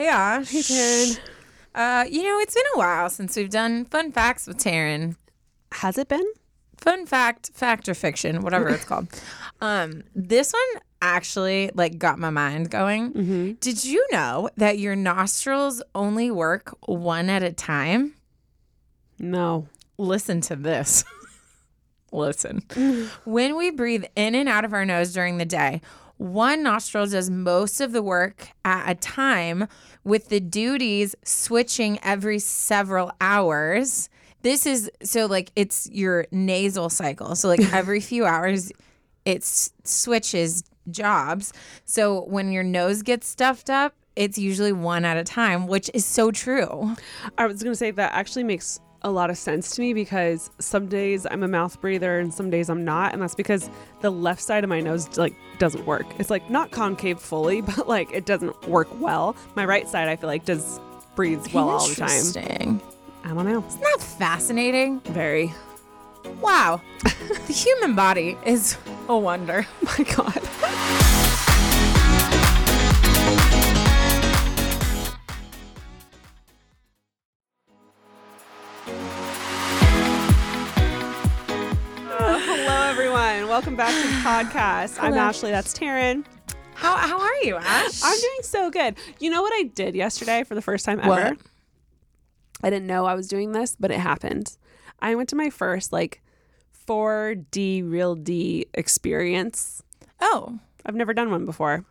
Hey Ash. Hey, Taryne. Uh, you know, it's been a while since we've done fun facts with Taryne. Has it been? Fun fact, fact or fiction, whatever it's called. Um, this one actually like got my mind going. Did you know that your nostrils only work one at a time? No. Listen to this. Listen. when we breathe in and out of our nose during the day, one nostril does most of the work at a time, with the duties switching every several hours. This is so like it's your nasal cycle. So, like every few hours, it switches jobs. So, when your nose gets stuffed up, it's usually one at a time, which is so true. I was going to say that actually makes a lot of sense to me because some days I'm a mouth breather and some days I'm not. And that's because the left side of my nose like doesn't work. It's like not concave fully, but like it doesn't work well. My right side, I feel like, does breathes well all the time. Interesting. I don't know. Isn't that fascinating? Very. Wow. the human body is a wonder. Oh my God. Everyone. Welcome back to the podcast. I'm Ashley. That's Taryne. How how are you, Ash? I'm doing so good. You know what I did yesterday for the first time ever? What? I didn't know I was doing this, but it happened. I went to my first like 4D RealD experience. oh. I've never done one before.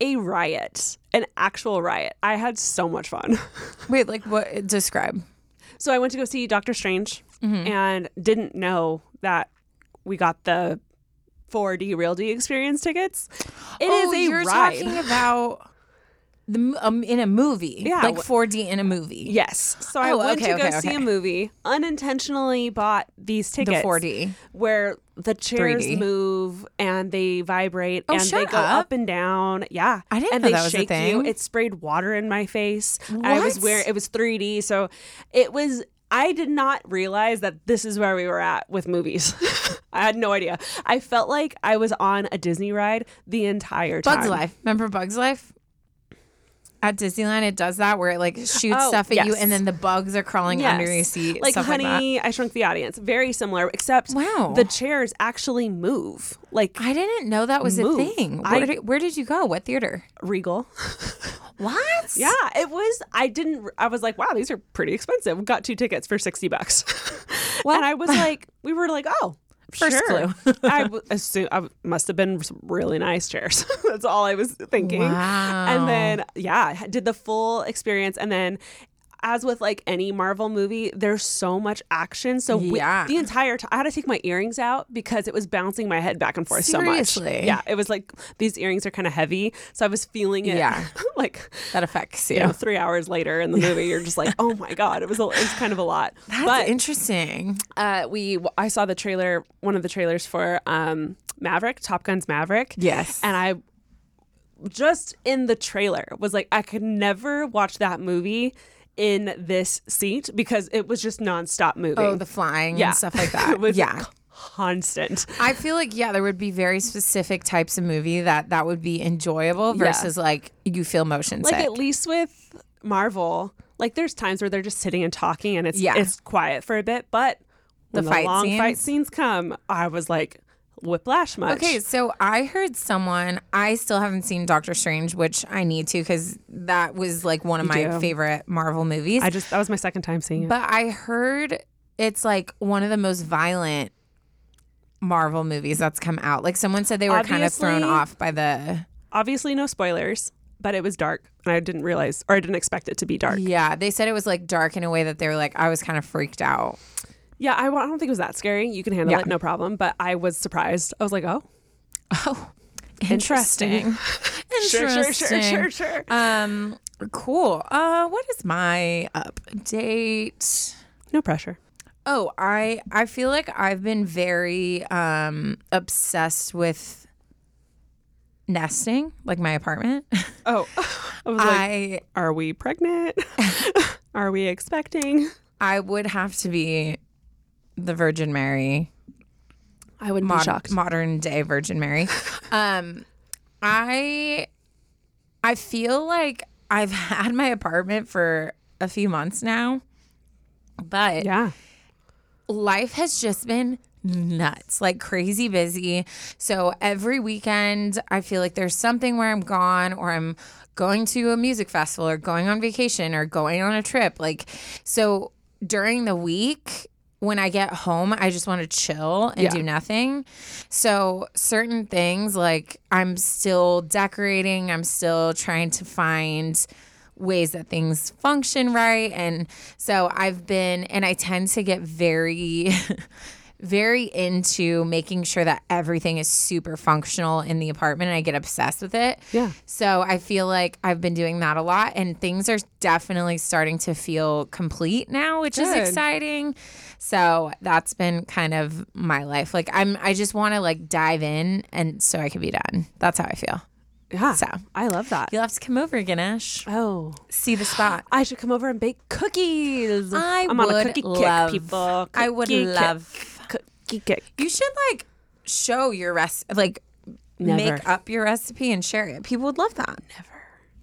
A riot, an actual riot. I had so much fun. Wait, like what describe? So I went to go see Doctor Strange Mm-hmm. and didn't know that we got the 4D RealD experience tickets. It is oh, a you're ride. talking about the um, in a movie. Yeah, Like 4D in a movie. Yes. So I Oh, went okay, to go okay, see okay. a movie, unintentionally bought these The tickets 4D. where the chairs 3D. move and they vibrate Oh, and they go up. up and down. Yeah. I didn't and know they that was a shake thing. you. It sprayed water in my face. I was wearing it was 3D. So it was I did not realize that this is where we were at with movies. I had no idea. I felt like I was on a Disney ride the entire time. Bugs Life. Remember Bugs Life? At Disneyland, it does that where it like shoots Oh, stuff at you, and then the bugs are crawling Yes. under your seat. Like Honey, I Shrunk the Audience. Very similar, except Wow. the chairs actually move. Like I didn't know that was Move. a thing. I- Where, did, where did you go? What theater? Regal. What? Yeah, it was. I didn't. I was like, wow, these are pretty expensive. We got two tickets for sixty bucks, Well- and I was like, we were like, oh, First sure. clue. I w- assume I w- must have been some really nice chairs. That's all I was thinking. Wow. And then yeah, did the full experience, and then. As with like any Marvel movie, there's so much action. So we- Yeah. the entire time, I had to take my earrings out because it was bouncing my head back and forth so much. Yeah, it was like these earrings are kind of heavy, so I was feeling it. Yeah. like That affects you. you know, three hours later in the movie, you're just like, oh my god, it was a, it was kind of a lot. That's but interesting. uh, we, I saw the trailer, one of the trailers for um, Maverick, Top Gun's Maverick. Yes. and I just in the trailer was like, I could never watch that movie in this seat because it was just nonstop moving. oh, the flying yeah, and stuff like that. it was yeah. constant. I feel like yeah, there would be very specific types of movie that that would be enjoyable Yeah. versus like you feel motion like sick. at least with Marvel, like there's times where they're just sitting and talking and it's Yeah. it's quiet for a bit, but when The the, fight long fight scenes? scenes come, I was like whiplash much. Okay, so I heard someone. I still haven't seen Doctor Strange, which I need to because that was like one of my do. favorite Marvel movies. I just that was my second time seeing it. but I heard it's like one of the most violent Marvel movies that's come out. Like someone said they were kind of thrown off by the. Obviously no spoilers, but it was dark and I didn't realize or I didn't expect it to be dark. Yeah, they said it was like dark in a way that they were like I was kind of freaked out. Yeah, I, I don't think it was that scary. You can handle Yeah. it, no problem. But I was surprised. I was like, oh, Oh, interesting. sure, sure, Interesting. sure, sure, sure. Um, cool. Uh, what is my update? No pressure. Oh, I I feel like I've been very um obsessed with nesting, like my apartment. Oh, I was like, I are we pregnant? are we expecting? I would have to be the Virgin Mary, I wouldn't be shocked. modern day Virgin Mary. um, I I feel like I've had my apartment for a few months now, but Yeah. life has just been nuts, like crazy busy. So every weekend, I feel like there's something where I'm gone or I'm going to a music festival or going on vacation or going on a trip. Like, so during the week, when I get home, I just want to chill and Yeah. do nothing. So, certain things like I'm still decorating, I'm still trying to find ways that things function right. And so I've been, and I tend to get very, very into making sure that everything is super functional in the apartment and I get obsessed with it. Yeah. So I feel like I've been doing that a lot and things are definitely starting to feel complete now, which is exciting. So that's been kind of my life. Like I'm I just want to like dive in and so I can be done. That's how I feel. Yeah. So I love that. you'll have to come over, Ganesh. Oh. See the spot. I should come over and bake cookies. I am on a would cookie love- kick, people. I would kick. love cookie kick. You should like show your rest like Never. make up your recipe and share it. People would love that. Never.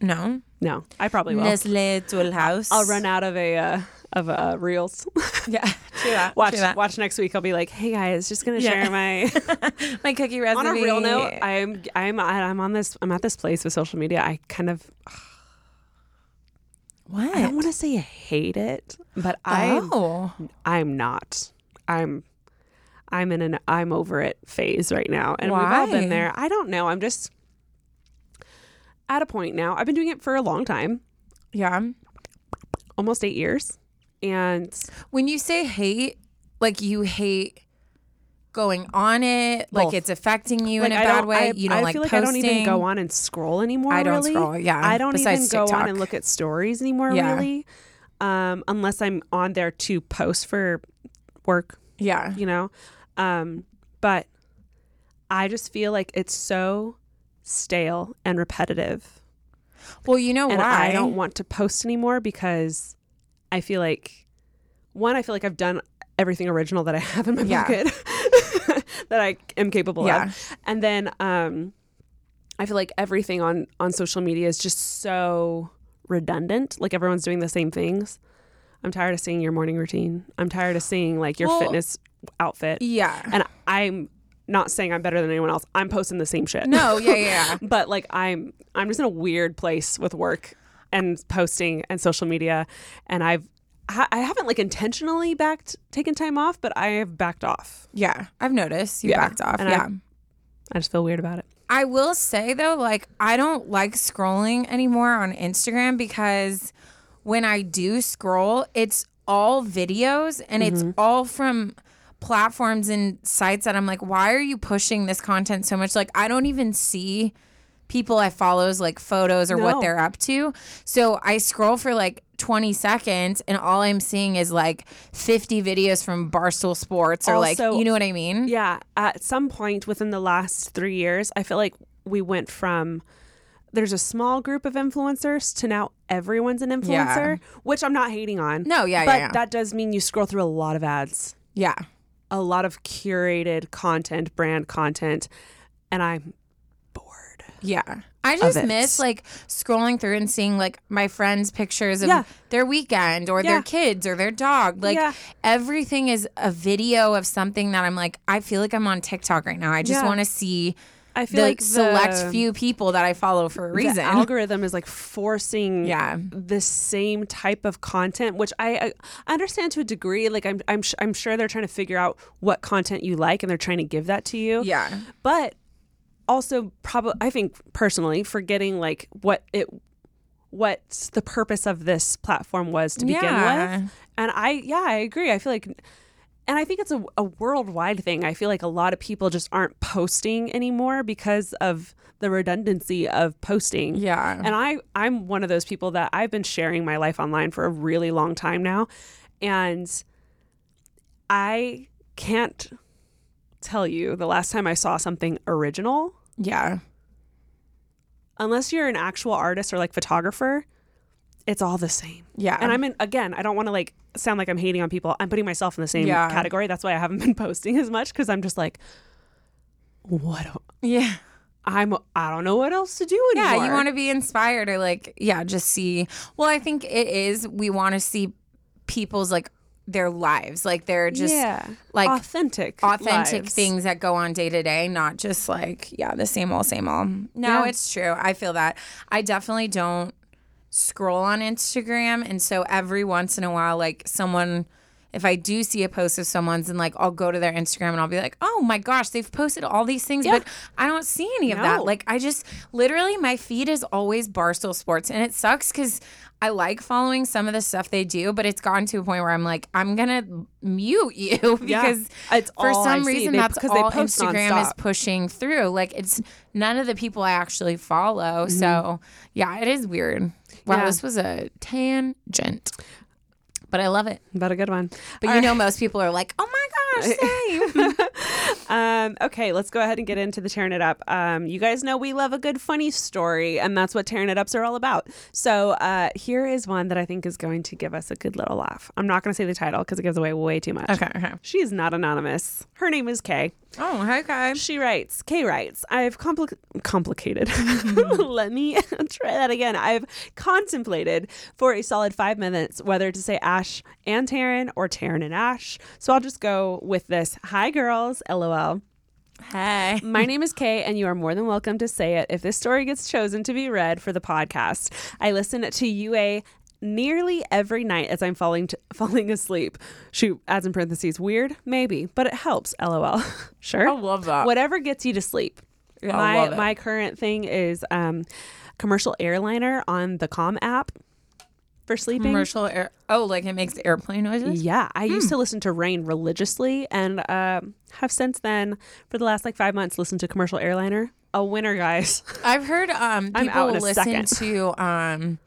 No. No, I probably will. Nestle Toll House. I'll run out of a uh, of uh, reels. Yeah. Watch watch next week. I'll be like, hey guys, just gonna share my. my cookie recipe. on a real note, I'm I'm I'm on this. I'm at this place with social media. I kind of what? I don't want to say I hate it, but I oh. I'm not. I'm I'm in an I'm over it phase right now. And we've all been there. I don't know. I'm just at a point now. I've been doing it for a long time, Yeah. almost 8 years. And When you say hate, like you hate going on it, like it's affecting you in a I bad way. I, you don't I like feel like posting. I don't even go on and scroll anymore. I don't really. scroll, yeah, I don't even go on and look at stories anymore. Yeah. Really, um, unless I'm on there to post for work. Yeah. You know, um, but I just feel like it's so stale and repetitive, Well, you know and why? I don't want to post anymore because I feel like one, I feel like I've done everything original that I have in my Yeah. pocket that I am capable Yeah. of. And then um I feel like everything on on social media is just so redundant. Like everyone's doing the same things. I'm tired of seeing your morning routine. I'm tired of seeing like your Well- fitness outfit. Yeah. And I'm not saying I'm better than anyone else. I'm posting the same shit. No, yeah, yeah, yeah. but like I'm I'm just in a weird place with work and posting and social media and I've I I haven't like intentionally backed taken time off, but I have backed off. Yeah. I've noticed you Yeah. backed off. And yeah. I just feel weird about it. I will say though, like I don't like scrolling anymore on Instagram because when I do scroll, it's all videos and it's mm-hmm. all from platforms and sites that I'm like, why are you pushing this content so much? Like I don't even see people I follows like photos or what they're up to. So I scroll for like 20 seconds and all I'm seeing is like 50 videos from Barstool Sports or like you know what I mean? Yeah, at some point within the last 3 years, I feel like we went from there's a small group of influencers to now everyone's an influencer, which I'm not hating on. No, yeah, but yeah, yeah. that does mean you scroll through a lot of ads, yeah. a lot of curated content, brand content, and I'm. Yeah. I just miss like scrolling through and seeing like my friends' pictures of Yeah. their weekend or Yeah. their kids or their dog. Like Yeah. everything is a video of something that I'm like, I feel like I'm on TikTok right now. I just want to see I feel the like select few people that I follow for a the reason. algorithm is like forcing Yeah. the same type of content which I, I understand to a degree like I'm I'm, sh- I'm sure they're trying to figure out what content you like and they're trying to give that to you yeah. but also probably I think personally forgetting like what it what the purpose of this platform was to begin Yeah. with and I yeah I agree I feel like and I think it's a, a worldwide thing. I feel like a lot of people just aren't posting anymore because of the redundancy of posting. Yeah. And I I'm one of those people that I've been sharing my life online for a really long time now and I can't tell you the last time I saw something original yeah. unless you're an actual artist or like photographer it's all the same. Yeah. And I'm in again, I don't want to like sound like I'm hating on people. I'm putting myself in the same Yeah. category. That's why I haven't been posting as much cuz I'm just like what yeah. I'm I don't know what else to do anymore. Yeah, you want to be inspired or like, yeah, just see. Well, I think it is. We want to see people's like their lives, like they're just yeah. like authentic, authentic lives. things that go on day to day, not just like, yeah, the same old, same old. No, Yeah. it's true. I feel that. I definitely don't scroll on Instagram. And so every once in a while, like someone, if I do see a post of someone's and like I'll go to their Instagram and I'll be like, oh my gosh, they've posted all these things, but I don't see any of that. Like I just literally, my feed is always Barstool Sports. And it sucks because I like following some of the stuff they do, but it's gotten to a point where I'm like, I'm to mute you because It's for all I some see. reason They- that's 'cause they all Instagram is pushing through. Like it's none of the people I actually follow. So yeah, it is weird. Wow, Mm-hmm. Yeah. this was a tangent. But I love it. But a good one. But you know, most people are like, "Oh my gosh, same." Um, okay, let's go ahead and get into the tearing it up. Um, you guys know we love a good funny story, and that's what tearing it ups are all about. So uh, here is one that I think is going to give us a good little laugh. I'm not going to say the title because it gives away way too much. okay, okay. She is not anonymous. Her name is Kay. Oh, okay. She writes, Kay writes, I've compli- complicated. Let me try that again. I've contemplated for a solid five minutes whether to say Ash and Taryne or Taryne and Ash. So I'll just go with this. Hi, girls. LOL. Hey. My name is Kay, and you are more than welcome to say it if this story gets chosen to be read for the podcast. I listen to UA nearly every night as I'm falling to, falling asleep. Shoot, adds in parentheses, weird, maybe, but it helps. LOL. sure. I love that. Whatever gets you to sleep. I my love it. my current thing is um, commercial airliner on the Calm app for sleeping. Commercial air. Oh, like it makes airplane noises. Yeah, I Hmm. used to listen to Rain religiously, and um, have since then, for the last like five months, listened to Commercial Airliner. A winner, guys. I've heard um I'm people out in a listen second. to um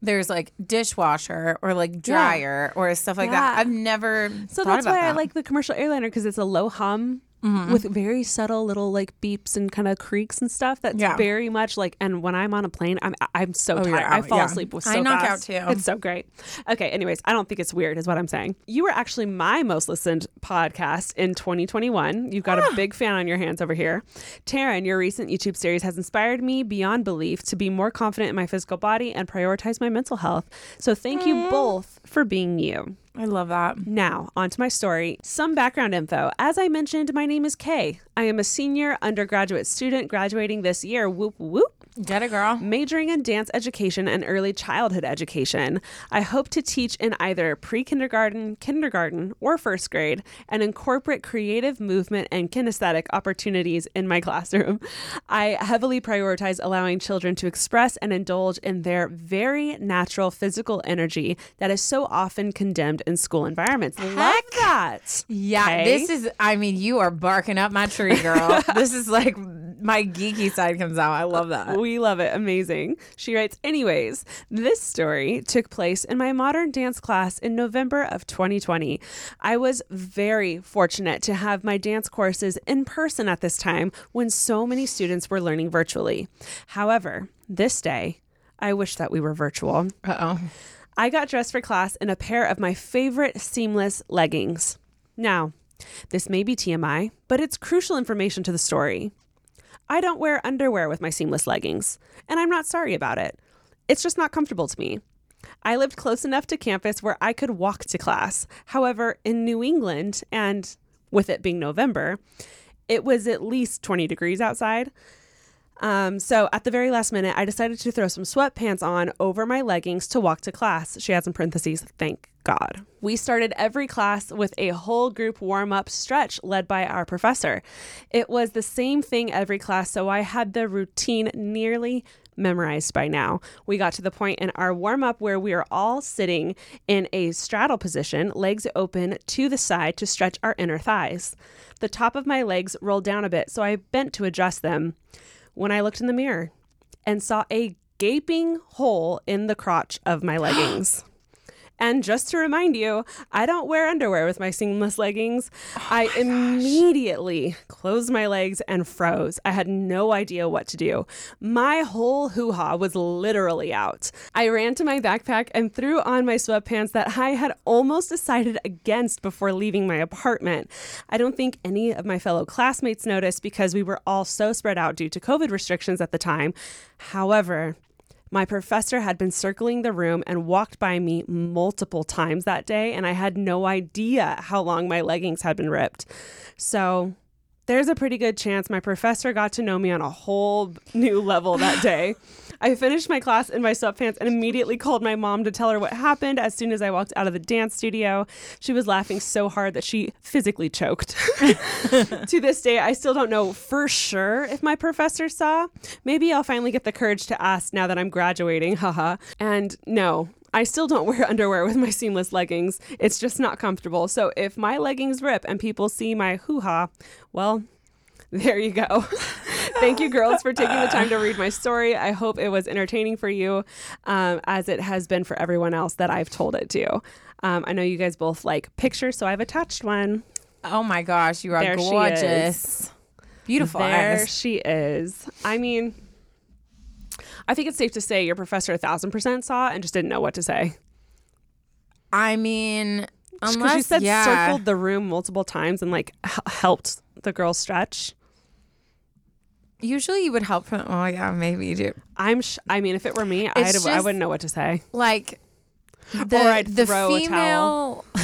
there's like dishwasher or like dryer or stuff like that. I've never So that's why I like the Commercial Airliner because it's a low hum. Mm-hmm. With very subtle little like beeps and kind of creaks and stuff. That's Yeah. very much like. And when I'm on a plane, I'm I'm so Oh, tired. you're I fall yeah. asleep with so I knock out too. It's so great. Okay. Anyways, I don't think it's weird, is what I'm saying. You were actually my most listened podcast in 2021. You've got Ah. a big fan on your hands over here. Taryne, your recent YouTube series has inspired me beyond belief to be more confident in my physical body and prioritize my mental health. So thank you both for being you. I love that. Now, on to my story. Some background info. As I mentioned, my name is Kay. I am a senior undergraduate student graduating this year. Whoop, whoop. Get it, girl. Majoring in dance education and early childhood education. I hope to teach in either pre kindergarten, kindergarten, or first grade and incorporate creative movement and kinesthetic opportunities in my classroom. I heavily prioritize allowing children to express and indulge in their very natural physical energy that is so often condemned in school environments. Love that. Yeah, Okay. this is. I mean, you are barking up my tree, girl. this is like my geeky side comes out. I love that. We love it. Amazing. She writes, anyways, this story took place in my modern dance class in November of 2020. I was very fortunate to have my dance courses in person at this time when so many students were learning virtually. However, this day, I wish that we were virtual. Uh oh. I got dressed for class in a pair of my favorite seamless leggings. Now, this may be TMI, but it's crucial information to the story. I don't wear underwear with my seamless leggings, and I'm not sorry about it. It's just not comfortable to me. I lived close enough to campus where I could walk to class. However, in New England, and with it being November, it was at least 20 degrees outside. Um, so at the very last minute, I decided to throw some sweatpants on over my leggings to walk to class. She has in parentheses, thank God. We started every class with a whole group warm up stretch led by our professor. It was the same thing every class, so I had the routine nearly memorized by now. We got to the point in our warm up where we are all sitting in a straddle position, legs open to the side to stretch our inner thighs. The top of my legs rolled down a bit, so I bent to adjust them when I looked in the mirror and saw a gaping hole in the crotch of my leggings. And just to remind you, I don't wear underwear with my seamless leggings. Oh I immediately closed my legs and froze. I had no idea what to do. My whole hoo ha was literally out. I ran to my backpack and threw on my sweatpants that I had almost decided against before leaving my apartment. I don't think any of my fellow classmates noticed because we were all so spread out due to COVID restrictions at the time. However, my professor had been circling the room and walked by me multiple times that day, and I had no idea how long my leggings had been ripped. So there's a pretty good chance my professor got to know me on a whole new level that day. I finished my class in my sweatpants and immediately called my mom to tell her what happened as soon as I walked out of the dance studio. She was laughing so hard that she physically choked. to this day, I still don't know for sure if my professor saw. Maybe I'll finally get the courage to ask now that I'm graduating, haha. And no, I still don't wear underwear with my seamless leggings. It's just not comfortable. So if my leggings rip and people see my hoo ha, well, there you go. Thank you, girls, for taking the time to read my story. I hope it was entertaining for you, um, as it has been for everyone else that I've told it to. Um, I know you guys both like pictures, so I've attached one. Oh my gosh, you are There she gorgeous. Beautiful There eyes. she is. I mean, I think it's safe to say your professor a thousand percent saw and just didn't know what to say. I mean, unless you said yeah. circled the room multiple times and like h- helped the girl stretch. Usually you would help from. Oh yeah, maybe you do. I'm. Sh- I mean, if it were me, I'd, I just- wouldn't know what to say. Like the Or I'd the throw a female.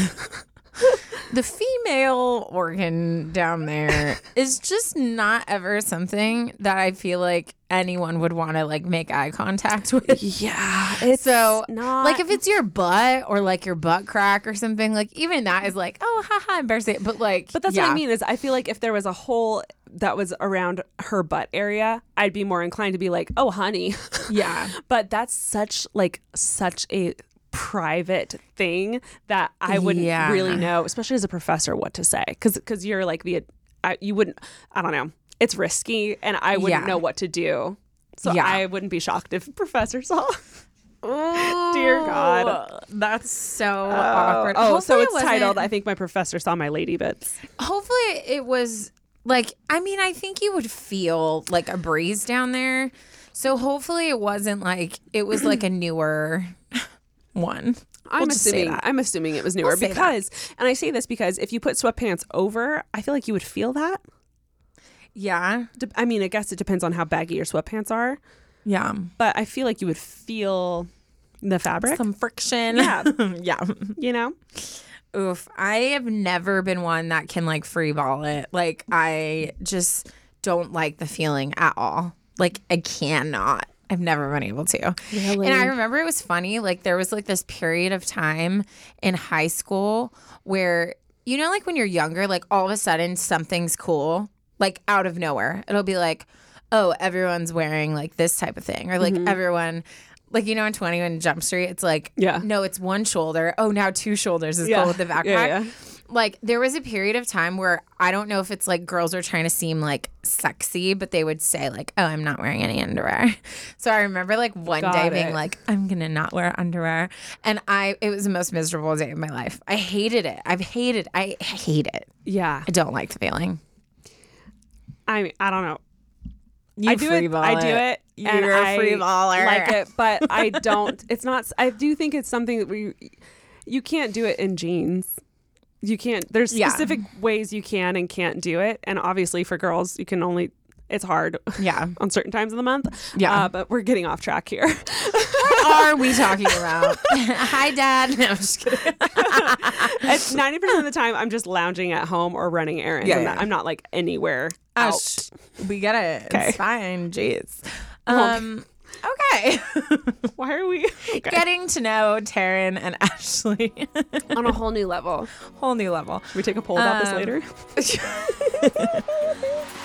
the female organ down there is just not ever something that I feel like anyone would want to like make eye contact with. Yeah, it's So, not Like if it's your butt or like your butt crack or something, like even that is like, oh, haha, embarrassing. But like, But that's yeah. what I mean is I feel like if there was a hole that was around her butt area, I'd be more inclined to be like, "Oh, honey." Yeah. but that's such like such a private thing that I wouldn't Yeah. really know, especially as a professor, what to say because because you're like the I, you wouldn't. I don't know. It's risky, and I wouldn't Yeah. know what to do. So Yeah. I wouldn't be shocked if professor saw. Dear God. that's so uh, awkward. Oh, so it's it titled. I think my professor saw my lady bits. Hopefully it was like I mean I think you would feel like a breeze down there. So hopefully it wasn't like it was like a newer one. I'm We'll say assuming. I'm assuming it was newer that. because and I say this because if you put sweatpants over, I feel like you would feel that. Yeah. I mean, I guess it depends on how baggy your sweatpants are, Yeah. but I feel like you would feel the fabric, Some friction. Yeah. yeah. you know? Oof. I have never been one that can like free ball it. Like I just don't like the feeling at all. Like I cannot. I've never been able to. Really? And I remember it was funny. Like there was like this period of time in high school where you know, like when you're younger, like all of a sudden something's cool, like out of nowhere. It'll be like, oh, everyone's wearing like this type of thing, or like mm-hmm. everyone. Like you know, in Twenty One Jump Street, it's like Yeah. no, it's one shoulder. Oh, now two shoulders is Yeah. cool with the backpack. Yeah, yeah. Like there was a period of time where I don't know if it's like girls are trying to seem like sexy, but they would say like, "Oh, I'm not wearing any underwear." So I remember like one Got day being like, "I'm gonna not wear underwear," and I it was the most miserable day of my life. I hated it. I've hated. I hate it. Yeah. I don't like the feeling. I mean, I don't know. You I do it. I do it. and You're a I free baller. Like it, but I don't. It's not. I do think it's something that we. You can't do it in jeans. You can't. There's Yeah. specific ways you can and can't do it, and obviously for girls, you can only. It's hard Yeah. on certain times of the month. Yeah. Uh, but we're getting off track here. What are we talking about? Hi, Dad. No, I'm just kidding. It's ninety percent of the time I'm just lounging at home or running errands. Yeah, I'm, yeah. not, I'm not like anywhere Oh, out. we get it. Okay. It's fine. Jeez. Um. Okay. Why are we okay. Getting to know Taryne and Ashley on a whole new level? whole new level. Should we take a poll about this Um, later?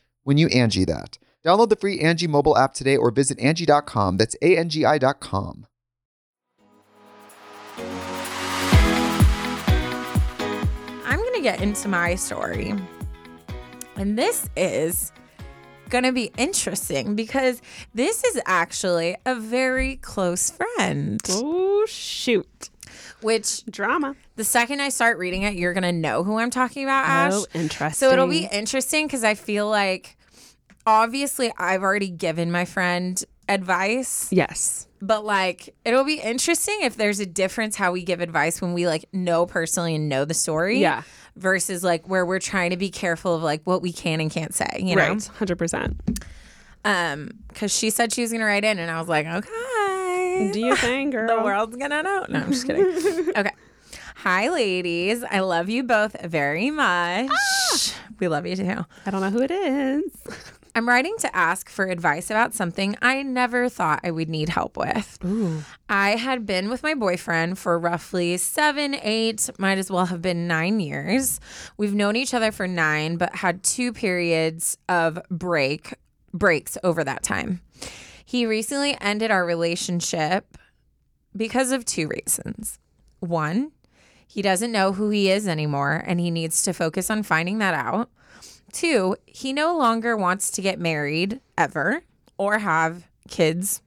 when you Angie that. Download the free Angie mobile app today or visit Angie.com. That's A-N-G-I dot com. I'm going to get into my story. And this is going to be interesting because this is actually a very close friend. Oh shoot. Which Drama. the second I start reading it, you're going to know who I'm talking about, Ash. Oh, interesting. So it'll be interesting because I feel like obviously I've already given my friend advice, Yes. but like it'll be interesting if there's a difference how we give advice when we like know personally and know the story. Yeah. Versus like where we're trying to be careful of like what we can and can't say, you know? Right. Hundred percent. Um, because she said she was gonna write in, and I was like, okay, Do you think, girl? the world's gonna know? No, I'm just kidding. okay. Hi, ladies. I love you both very much. Ah! We love you too. I don't know who it is. I'm writing to ask for advice about something I never thought I would need help with. Ooh. I had been with my boyfriend for roughly seven, eight, might as well have been nine years. We've known each other for nine, but had two periods of break breaks over that time. He recently ended our relationship because of two reasons. One, he doesn't know who he is anymore and he needs to focus on finding that out. Two, he no longer wants to get married ever or have kids,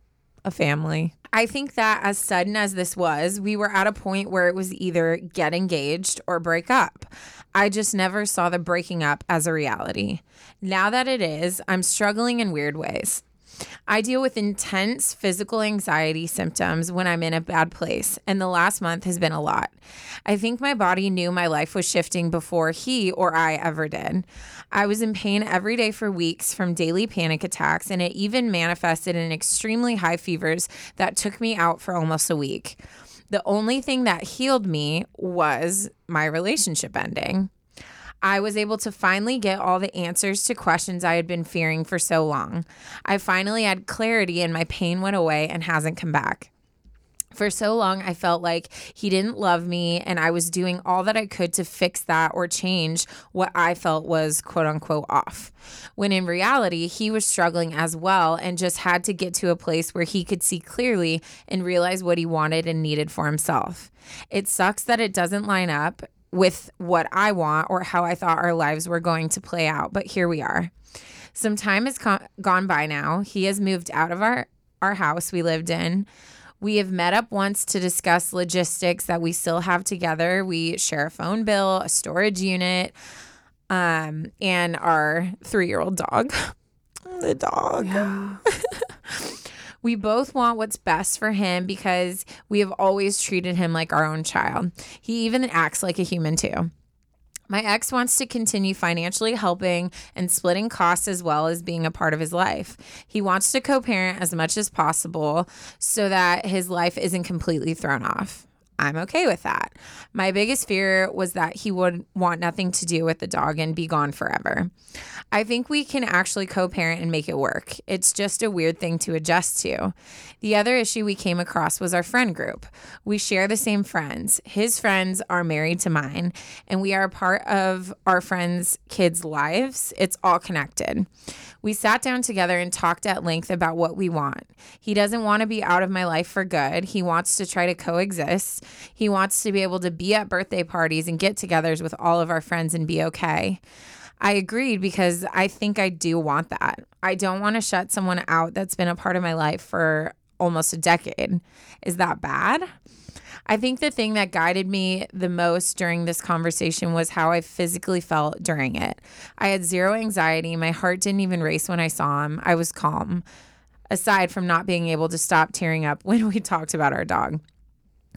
a family. I think that as sudden as this was, we were at a point where it was either get engaged or break up. I just never saw the breaking up as a reality. Now that it is, I'm struggling in weird ways. I deal with intense physical anxiety symptoms when I'm in a bad place, and the last month has been a lot. I think my body knew my life was shifting before he or I ever did. I was in pain every day for weeks from daily panic attacks, and it even manifested in extremely high fevers that took me out for almost a week. The only thing that healed me was my relationship ending. I was able to finally get all the answers to questions I had been fearing for so long. I finally had clarity and my pain went away and hasn't come back. For so long, I felt like he didn't love me, and I was doing all that I could to fix that or change what I felt was quote unquote off. When in reality, he was struggling as well and just had to get to a place where he could see clearly and realize what he wanted and needed for himself. It sucks that it doesn't line up with what I want or how I thought our lives were going to play out, but here we are. Some time has co- gone by now. He has moved out of our, our house we lived in. We have met up once to discuss logistics that we still have together. We share a phone bill, a storage unit, um, and our three year old dog. The dog. We both want what's best for him because we have always treated him like our own child. He even acts like a human too. My ex wants to continue financially helping and splitting costs as well as being a part of his life. He wants to co parent as much as possible so that his life isn't completely thrown off. I'm okay with that. My biggest fear was that he would want nothing to do with the dog and be gone forever. I think we can actually co parent and make it work. It's just a weird thing to adjust to. The other issue we came across was our friend group. We share the same friends. His friends are married to mine, and we are a part of our friends' kids' lives. It's all connected. We sat down together and talked at length about what we want. He doesn't want to be out of my life for good. He wants to try to coexist. He wants to be able to be at birthday parties and get togethers with all of our friends and be okay. I agreed because I think I do want that. I don't want to shut someone out that's been a part of my life for almost a decade. Is that bad? I think the thing that guided me the most during this conversation was how I physically felt during it. I had zero anxiety. My heart didn't even race when I saw him. I was calm, aside from not being able to stop tearing up when we talked about our dog.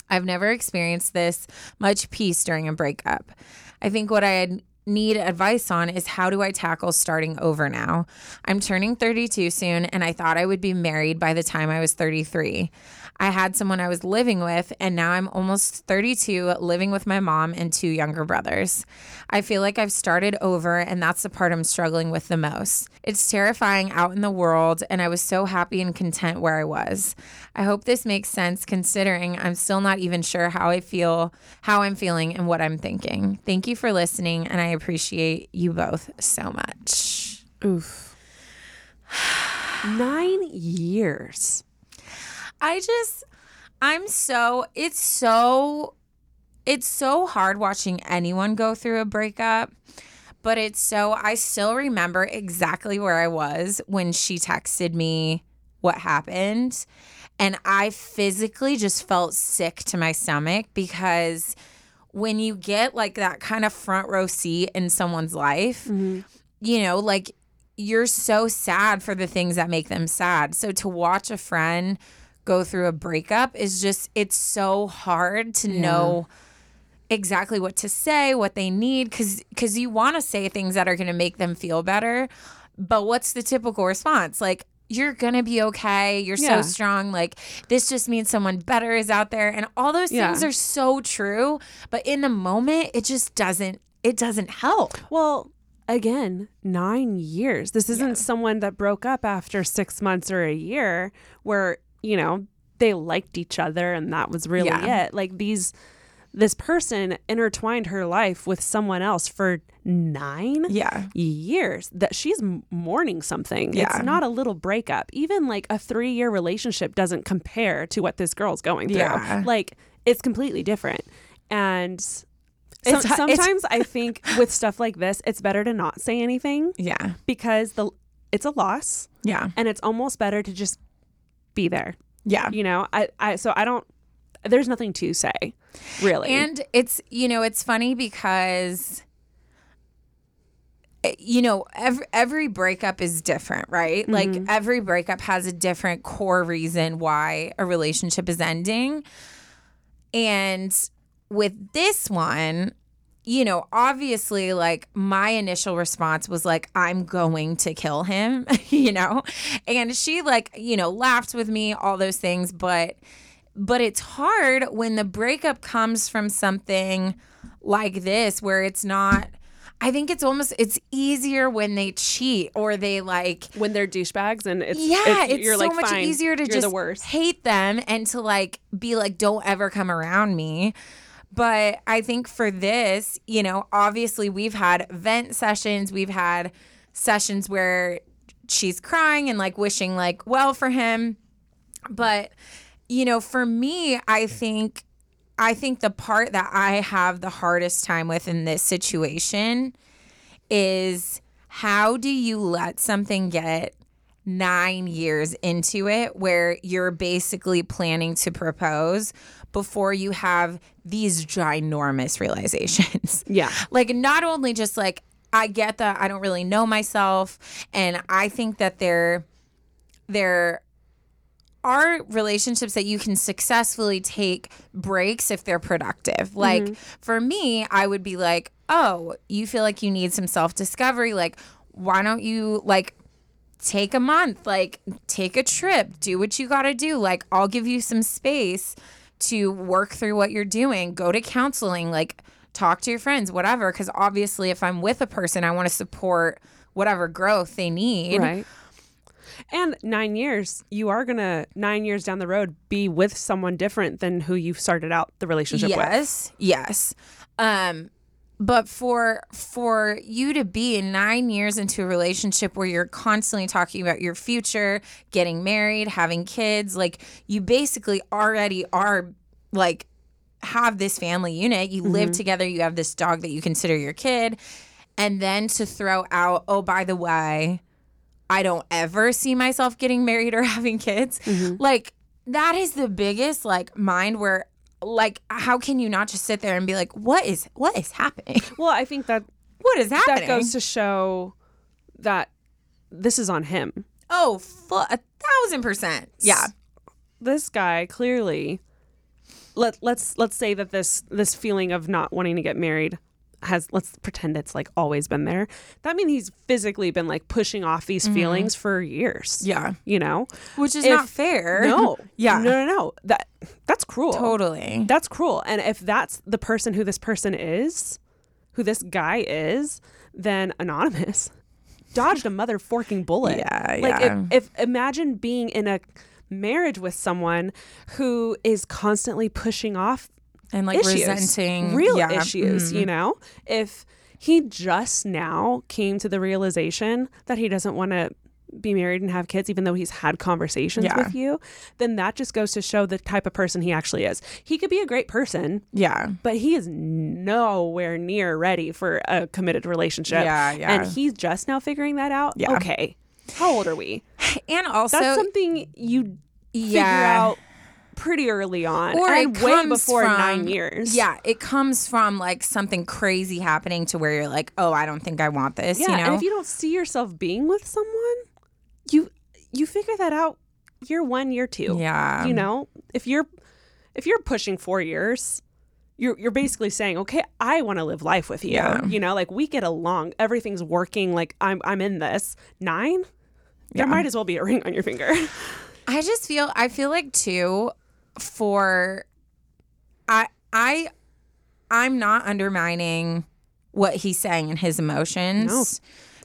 I've never experienced this much peace during a breakup. I think what I need advice on is how do I tackle starting over now? I'm turning 32 soon and I thought I would be married by the time I was 33. I had someone I was living with, and now I'm almost 32, living with my mom and two younger brothers. I feel like I've started over, and that's the part I'm struggling with the most. It's terrifying out in the world, and I was so happy and content where I was. I hope this makes sense considering I'm still not even sure how I feel, how I'm feeling, and what I'm thinking. Thank you for listening, and I appreciate you both so much. Oof. Nine years. I just I'm so it's so it's so hard watching anyone go through a breakup. But it's so I still remember exactly where I was when she texted me what happened and I physically just felt sick to my stomach because when you get like that kind of front row seat in someone's life, Mm-hmm. you know, like you're so sad for the things that make them sad. So to watch a friend go through a breakup is just it's so hard to know exactly what to say, what they need cuz cuz you want to say things that are going to make them feel better. But what's the typical response? Like you're going to be okay. You're Yeah. so strong. Like this just means someone better is out there and all those Yeah. things are so true, but in the moment it just doesn't it doesn't help. Well, again, nine years. This isn't someone that broke up after six months or a year where, you know, they liked each other and that was really Yeah. it. Like these, this person intertwined her life with someone else for nine Yeah. years that she's mourning something. Yeah. It's not a little breakup. Even like a three year relationship doesn't compare to what this girl's going through. Yeah. Like it's completely different. And it's- sometimes I think with stuff like this, it's better to not say anything Yeah. because the it's a loss Yeah. and it's almost better to just be there. Yeah. You know, I, I so I don't there's nothing to say, really. And it's, you know, it's funny because eh, you know, every every breakup is different, right? Like every breakup has a different core reason why a relationship is ending. And with this one, you know, obviously, like my initial response was like, I'm going to kill him, you know? And she, like, you know, laughed with me, all those things. But, but it's hard when the breakup comes from something like this where it's not. I think it's almost it's easier when they cheat or they like when they're douchebags and it's yeah, it's, you're so like much fine, easier to just the worst. hate them and to like be like, don't ever come around me. But I think for this, you know, obviously we've had vent sessions, we've had sessions where she's crying and like wishing like well for him. But you know, for me, I think I think the part that I have the hardest time with in this situation is how do you let something get nine years into it where you're basically planning to propose before you have these ginormous realizations? Yeah. like not only just like I get that I don't really know myself and I think that there there are relationships that you can successfully take breaks if they're productive. Mm-hmm. Like for me, I would be like, "Oh, you feel like you need some self-discovery, like why don't you like take a month, like take a trip, do what you got to do. Like I'll give you some space to work through what you're doing, go to counseling, like talk to your friends, whatever. Because obviously, if I'm with a person, I want to support whatever growth they need. Right. And nine years, you are gonna nine years down the road be with someone different than who you started out the relationship with. yes yes um but for for you to be nine years into a relationship where you're constantly talking about your future getting married having kids like you basically already are like have this family unit. You live mm-hmm. together. You have this dog that you consider your kid. And then to throw out oh by the way i don't ever see myself getting married or having kids mm-hmm. like that is the biggest like mind where like how can you not just sit there and be like what is what is happening? Well, I think that what is happening that goes to show that this is on him. oh a thousand percent. Yeah. This guy clearly let let's let's say that this this feeling of not wanting to get married has let's pretend it's like always been there. That means he's physically been like pushing off these feelings for years. Mm-hmm. yeah You know? which is If- not fair No. yeah No, no, no. That that's cruel. totally That's cruel. And if that's the person who this person is, who this guy is, then anonymous dodged a mother forking bullet. Yeah, Like yeah. If, if imagine being in a marriage with someone who is constantly pushing off and like issues, resenting real yeah, issues, mhm. you know? If he just now came to the realization that he doesn't want to be married and have kids even though he's had conversations Yeah. with you, then that just goes to show the type of person he actually is. He could be a great person, yeah but he is nowhere near ready for a committed relationship. Yeah, yeah. And he's just now figuring that out. Yeah. Okay. How old are we? and also That's something you figure out pretty early on. or and it way comes before from, nine years. Yeah, it comes from like something crazy happening to where you're like, oh, I don't think I want this. Yeah, you know, and if you don't see yourself being with someone, you you figure that out year one, year two. yeah, You know, if you're if you're pushing four years, you're you're basically saying, okay, I want to live life with you. Yeah. You know, like we get along, everything's working. Like I'm I'm in this nine. Yeah. There might as well be a ring on your finger. I just feel I feel like too for I I I'm not undermining what he's saying and his emotions. No.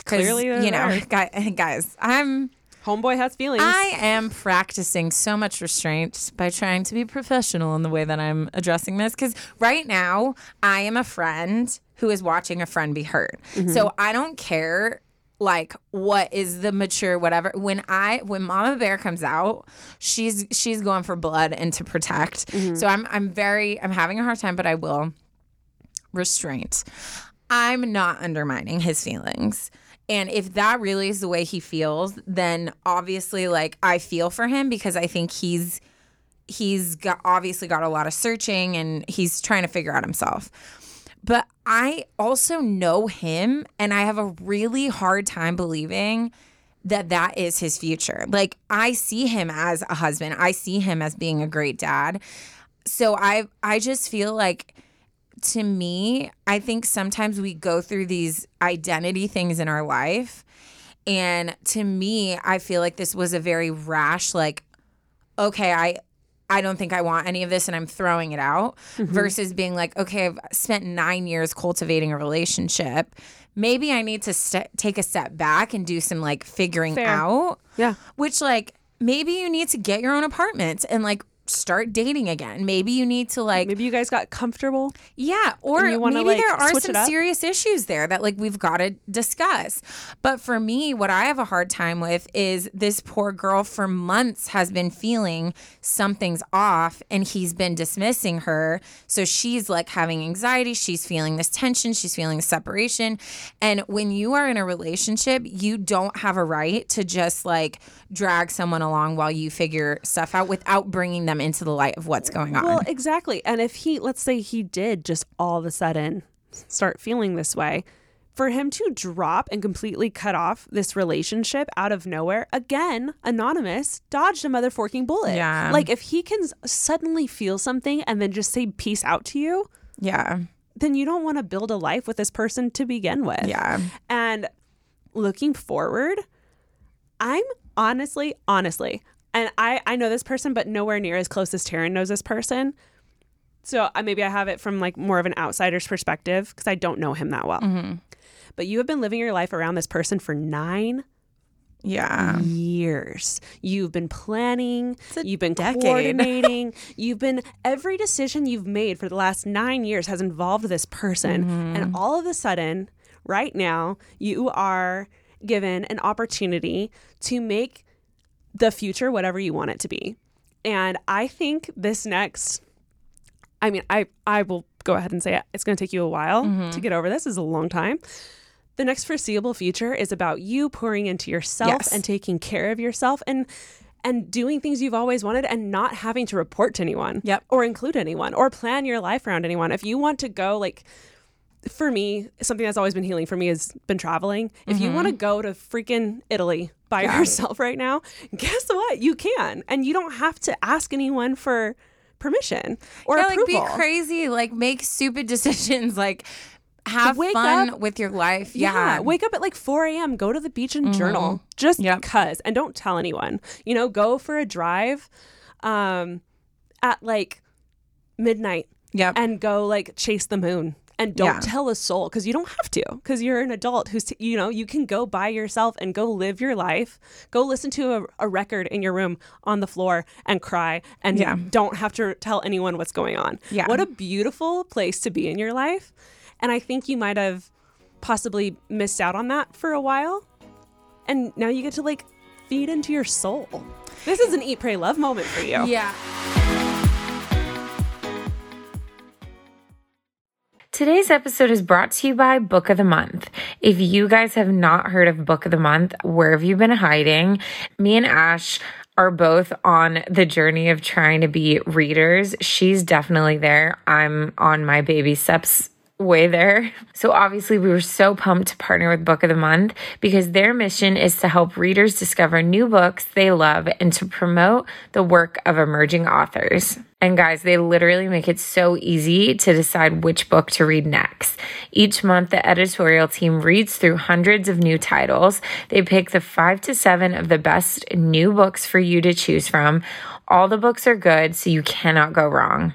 Clearly you know, there. guys, I'm Homeboy has feelings. I am practicing so much restraint by trying to be professional in the way that I'm addressing this. Because right now, I am a friend who is watching a friend be hurt. Mm-hmm. So I don't care like what is the mature whatever. When i when mama bear comes out she's she's going for blood and to protect. Mm-hmm. So i'm i'm very i'm having a hard time but i will restraint. I'm not undermining his feelings. And if that really is the way he feels then obviously like i feel for him because i think he's he's got obviously got a lot of searching and he's trying to figure out himself but I also know him and I have a really hard time believing that that is his future. Like I see him as a husband. I see him as being a great dad. So I I just feel like to me, I think sometimes we go through these identity things in our life and to me, I feel like this was a very rash like okay, I I don't think I want any of this and I'm throwing it out mm-hmm. versus being like, okay, I've spent nine years cultivating a relationship. Maybe I need to st- take a step back and do some like figuring Fair. out, yeah. which like maybe you need to get your own apartment and like start dating again. Maybe you need to like Maybe you guys got comfortable. yeah, or you wanna, maybe like, there are some serious issues there that like we've got to discuss. But for me, what I have a hard time with is this poor girl for months has been feeling something's off and he's been dismissing her. So she's like having anxiety, she's feeling this tension, she's feeling separation. And when you are in a relationship, you don't have a right to just like drag someone along while you figure stuff out without bringing them into the light of what's going on. Well, exactly. And if he, let's say he did just all of a sudden start feeling this way, for him to drop and completely cut off this relationship out of nowhere, again, anonymous, dodged a mother forking bullet. Yeah. Like if he can suddenly feel something and then just say peace out to you, yeah. then you don't want to build a life with this person to begin with. Yeah. And looking forward, I'm honestly, honestly, and I I know this person, but nowhere near as close as Taryne knows this person. So uh, maybe I have it from like more of an outsider's perspective because I don't know him that well. Mm-hmm. But you have been living your life around this person for nine Yeah. years. You've been planning, you've been decade. coordinating, you've been every decision you've made for the last 9 years has involved this person Mm-hmm. and all of a sudden right now you are given an opportunity to make the future whatever you want it to be. And I think this next I mean, I I will go ahead and say it. It's going to take you a while Mm-hmm. to get over this. Is a long time. The next foreseeable future is about you pouring into yourself Yes. and taking care of yourself and and doing things you've always wanted and not having to report to anyone Yep. or include anyone or plan your life around anyone. If you want to go like for me, something that's always been healing for me has been traveling. If you Mm-hmm. want to go to freaking Italy by yourself right now, guess what? You can. And you don't have to ask anyone for permission or yeah, like approval. be crazy, like make stupid decisions, like have Wake fun up- with your life. Yeah. Yeah. Mm-hmm. Wake up at like 4 a.m., go to the beach and journal just Yep. because. And don't tell anyone. You know, go for a drive um, at like midnight Yep. and go like chase the moon. And don't Yeah. tell a soul because you don't have to because you're an adult who's, t- you know, you can go by yourself and go live your life. Go listen to a, a record in your room on the floor and cry and Yeah. don't have to tell anyone what's going on. Yeah. What a beautiful place to be in your life. And I think you might have possibly missed out on that for a while. And now you get to like feed into your soul. This is an eat, pray, love moment for you. yeah. Today's episode is brought to you by Book of the Month. If you guys have not heard of Book of the Month, where have you been hiding? Me and Ash are both on the journey of trying to be readers. She's definitely there. I'm on my baby steps way there. So obviously we were so pumped to partner with Book of the Month because their mission is to help readers discover new books they love and to promote the work of emerging authors. And guys, they literally make it so easy to decide which book to read next. Each month, the editorial team reads through hundreds of new titles. They pick the five to seven of the best new books for you to choose from. All the books are good, so you cannot go wrong.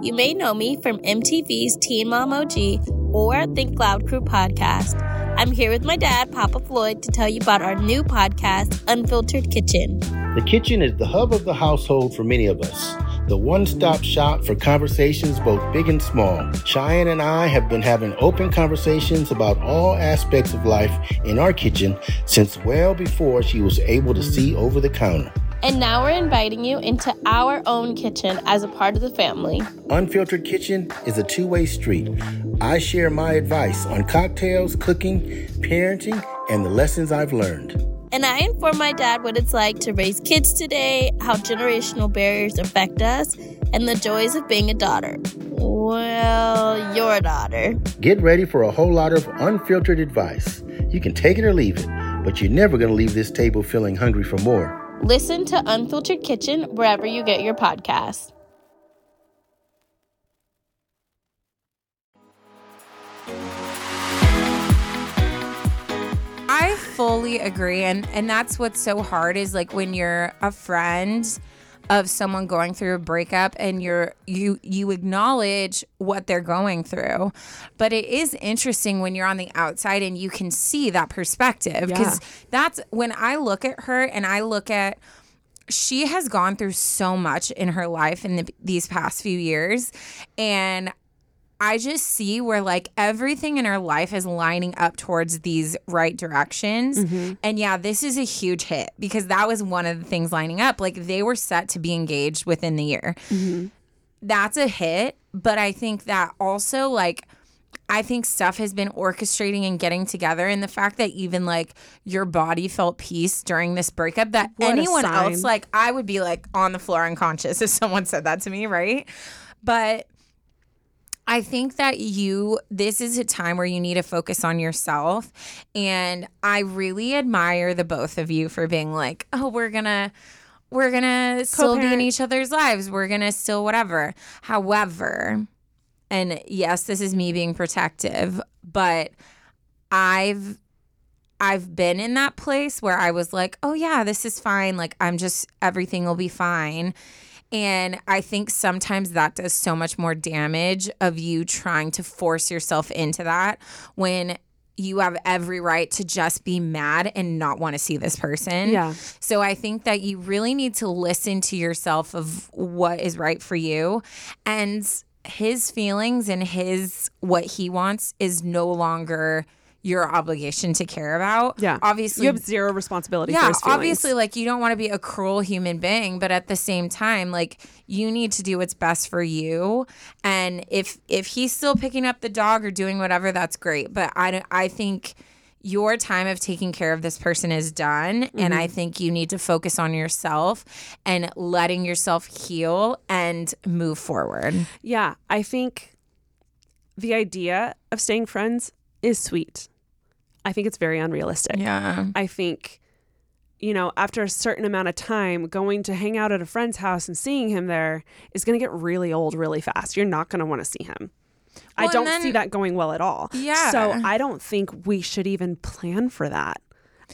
You may know me from MTV's Teen Mom OG or Think Loud Crew podcast. I'm here with my dad, Papa Floyd, to tell you about our new podcast, Unfiltered Kitchen. The kitchen is the hub of the household for many of us. The one stop shop for conversations both big and small. Cheyenne and I have been having open conversations about all aspects of life in our kitchen since well before she was able to see over the counter. And now we're inviting you into our own kitchen as a part of the family. Unfiltered Kitchen is a two way street. I share my advice on cocktails, cooking, parenting, and the lessons I've learned. And I inform my dad what it's like to raise kids today, how generational barriers affect us, and the joys of being a daughter. Well, your daughter. Get ready for a whole lot of unfiltered advice. You can take it or leave it, but you're never going to leave this table feeling hungry for more. Listen to Unfiltered Kitchen wherever you get your podcasts. I fully agree and and that's what's so hard is like when you're a friend of someone going through a breakup and you're you you acknowledge what they're going through. But it is interesting when you're on the outside and you can see that perspective because that's when i look at her and i look at she has gone through so much in her life in the, these past few years. And I just see where like everything in her life is lining up towards these right directions. Mm-hmm. And yeah, this is a huge hit because that was one of the things lining up. Like they were set to be engaged within the year. Mm-hmm. That's a hit. But I think that also, like, I think stuff has been orchestrating and getting together. And the fact that even like your body felt peace during this breakup, that What anyone else, like, I would be like on the floor unconscious if someone said that to me, right? But I think that you, this is a time where you need to focus on yourself. And I really admire the both of you for being like, oh, we're going to. We're gonna still be in each other's lives. We're gonna still whatever. However, and yes, this is me being protective, but I've I've been in that place where I was like, "Oh yeah, this is fine. Like I'm just everything will be fine." And I think sometimes that does so much more damage of you trying to force yourself into that when you have every right to just be mad and not want to see this person. Yeah. So I think that you really need to listen to yourself of what is right for you and his feelings and his what he wants is no longer your obligation to care about. Yeah. Obviously you have zero responsibility for yeah, obviously, like you don't want to be a cruel human being, but at the same time, like you need to do what's best for you. And if if he's still picking up the dog or doing whatever, that's great. But I don't- I think your time of taking care of this person is done, and I mm-hmm. think you need to focus on yourself and letting yourself heal and move forward. Yeah, I think the idea of staying friends is sweet. I think it's very unrealistic. Yeah. I think, you know, after a certain amount of time, going to hang out at a friend's house and seeing him there is going to get really old really fast. You're not going to want to see him. I Well, and don't then- see that going well at all. Yeah. So I don't think we should even plan for that.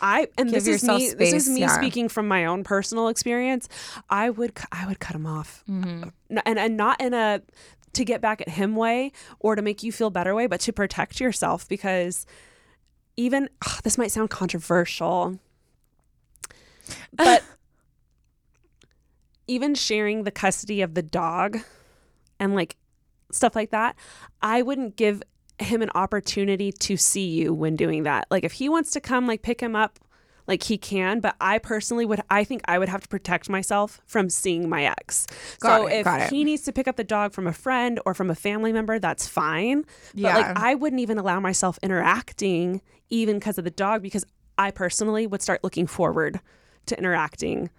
I and Give this is me. this is me yeah. speaking from my own personal experience. I would I would cut him off, Mm-hmm. And and not in a to get back at him way or to make you feel better way, but to protect yourself because even this might sound controversial, but even sharing the custody of the dog and like stuff like that, I wouldn't give him an opportunity to see you when doing that. Like if he wants to come like pick him up, like he can, but I personally would I think I would have to protect myself from seeing my ex. Got so it, if got it. he needs to pick up the dog from a friend or from a family member, that's fine. But Yeah. like I wouldn't even allow myself interacting even because of the dog because I personally would start looking forward to interacting.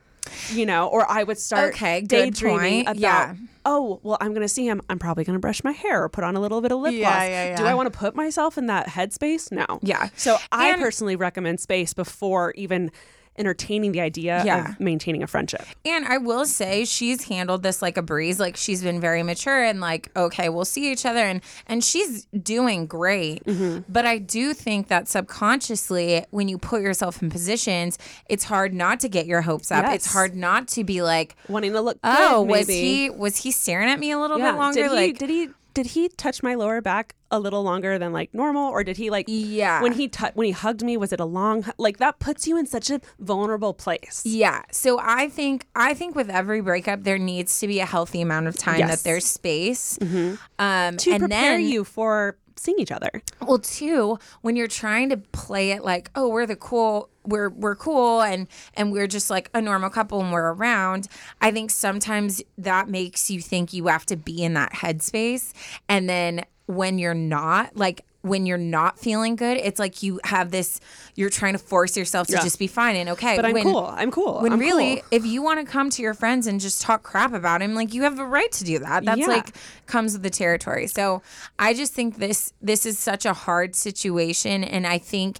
You know, or I would start Okay, daydreaming point. about Yeah. oh, well, I'm going to see him. I'm probably going to brush my hair or put on a little bit of lip Yeah, gloss. yeah, Do. I want to put myself in that headspace? No. Yeah. So I And- personally recommend space before even entertaining the idea Yeah. of maintaining a friendship. And I will say she's handled this like a breeze. Like she's been very mature and like, okay, we'll see each other and and she's doing great. Mm-hmm. But I do think that subconsciously when you put yourself in positions, it's hard not to get your hopes up. It's hard not to be like, Wanting to look oh, good, was he was he staring at me a little yeah. bit longer? Did he, like did he did he touch my lower back a little longer than like normal or did he like Yeah. when he when he hugged me was it a long like that puts you in such a vulnerable place. Yeah. So I think I think with every breakup there needs to be a healthy amount of time Yes. that there's space. Um To and prepare then you for seeing each other. Well, too, when you're trying to play it like, oh, we're the cool, we're we're cool, and and we're just like a normal couple, and we're around. I think sometimes that makes you think you have to be in that headspace, and then when you're not, like when you're not feeling good, it's like you have this. You're trying to force yourself to Yeah. just be fine and okay. But I'm when, cool. I'm cool. When I'm really, cool. if you want to come to your friends and just talk crap about him, like you have a right to do that. That's Yeah. like comes with the territory. So I just think this this is such a hard situation, and I think.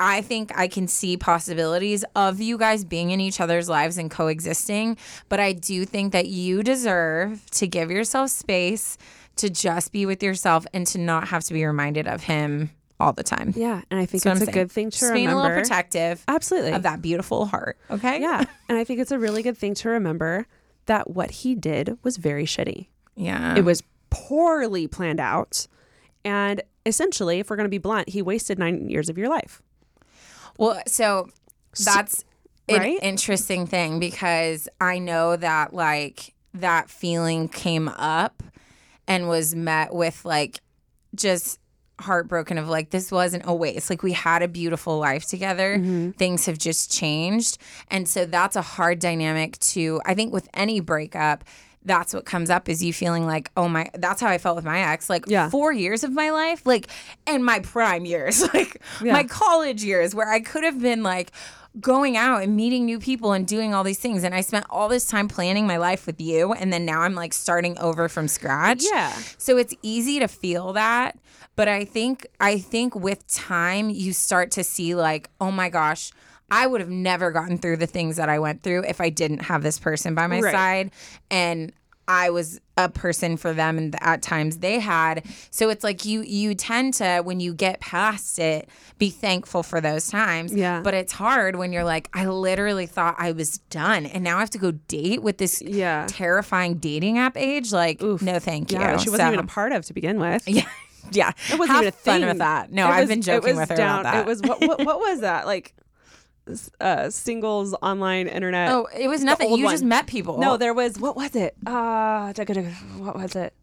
I think I can see possibilities of you guys being in each other's lives and coexisting, but I do think that you deserve to give yourself space to just be with yourself and to not have to be reminded of him all the time. Yeah, and I think That's it's a saying. good thing to Just being a little protective Absolutely. of that beautiful heart. Okay. Yeah, and I think it's a really good thing to remember that what he did was very shitty. Yeah. It was poorly planned out. And essentially, if we're going to be blunt, he wasted nine years of your life. Well, so that's an right? interesting thing because I know that like that feeling came up and was met with like just heartbroken of like this wasn't a waste. Like we had a beautiful life together. Mm-hmm. Things have just changed. And so that's a hard dynamic to i think with any breakup that's what comes up is you feeling like oh my that's how i felt with my ex like Yeah. four years of my life like and my prime years like my college years where i could have been like going out and meeting new people and doing all these things. And i spent all this time planning my life with you. And then now i'm like starting over from scratch. Yeah. so it's easy to feel that, but I think I think with time you start to see like, oh my gosh, I would have never gotten through the things that I went through if I didn't have this person by my Right. side. And I was a person for them and at times they had. So it's like you you tend to when you get past it be thankful for those times. Yeah. But it's hard when you're like I literally thought I was done and now I have to go date with this Yeah. terrifying dating app age like no thank you. Yeah, she wasn't So- even a part of to begin with. yeah, yeah. It wasn't Have even a fun thing. with that. No, It I've been joking with her down, about that. It was what, what what was that like? Uh, singles online internet. oh, it was nothing. You just met people. no, there was what was it? Uh, what was it?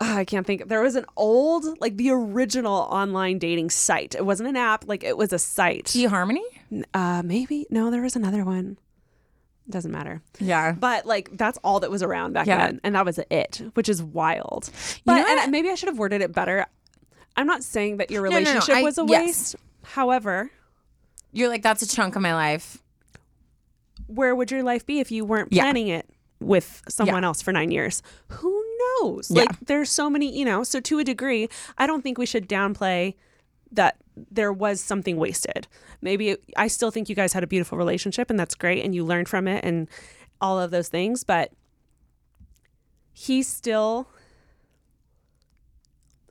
Ah, I can't think. There was an old, like the original online dating site. It wasn't an app, like it was a site. eHarmony. Uh, maybe no, there was another one. Doesn't matter. Yeah. But like that's all that was around back Yeah. then, and that was it, which is wild. But know and maybe I should have worded it better. I'm not saying that your no, no, relationship I- was a yes. waste. However, You're like that's a chunk of my life. where would your life be if you weren't Yeah. planning it with someone else for nine years? Who knows? Like there's so many, you know. So to a degree, I don't think we should downplay that there was something wasted. Maybe it, I still think you guys had a beautiful relationship and that's great and you learned from it and all of those things, but he still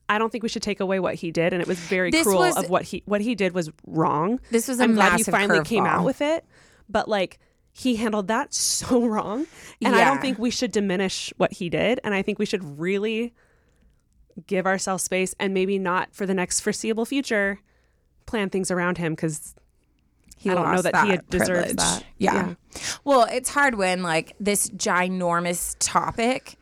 I don't think we should take away what he did and it was very This cruel was- of what he what he did was wrong. This was a I'm glad he massive finally came curveball. out with it, but like he handled that so wrong. And I don't think we should diminish what he did. And I think we should really give ourselves space and maybe not for the next foreseeable future plan things around him because He I don't know lost that he that deserves that. Yeah. Yeah. Well, it's hard when like this ginormous topic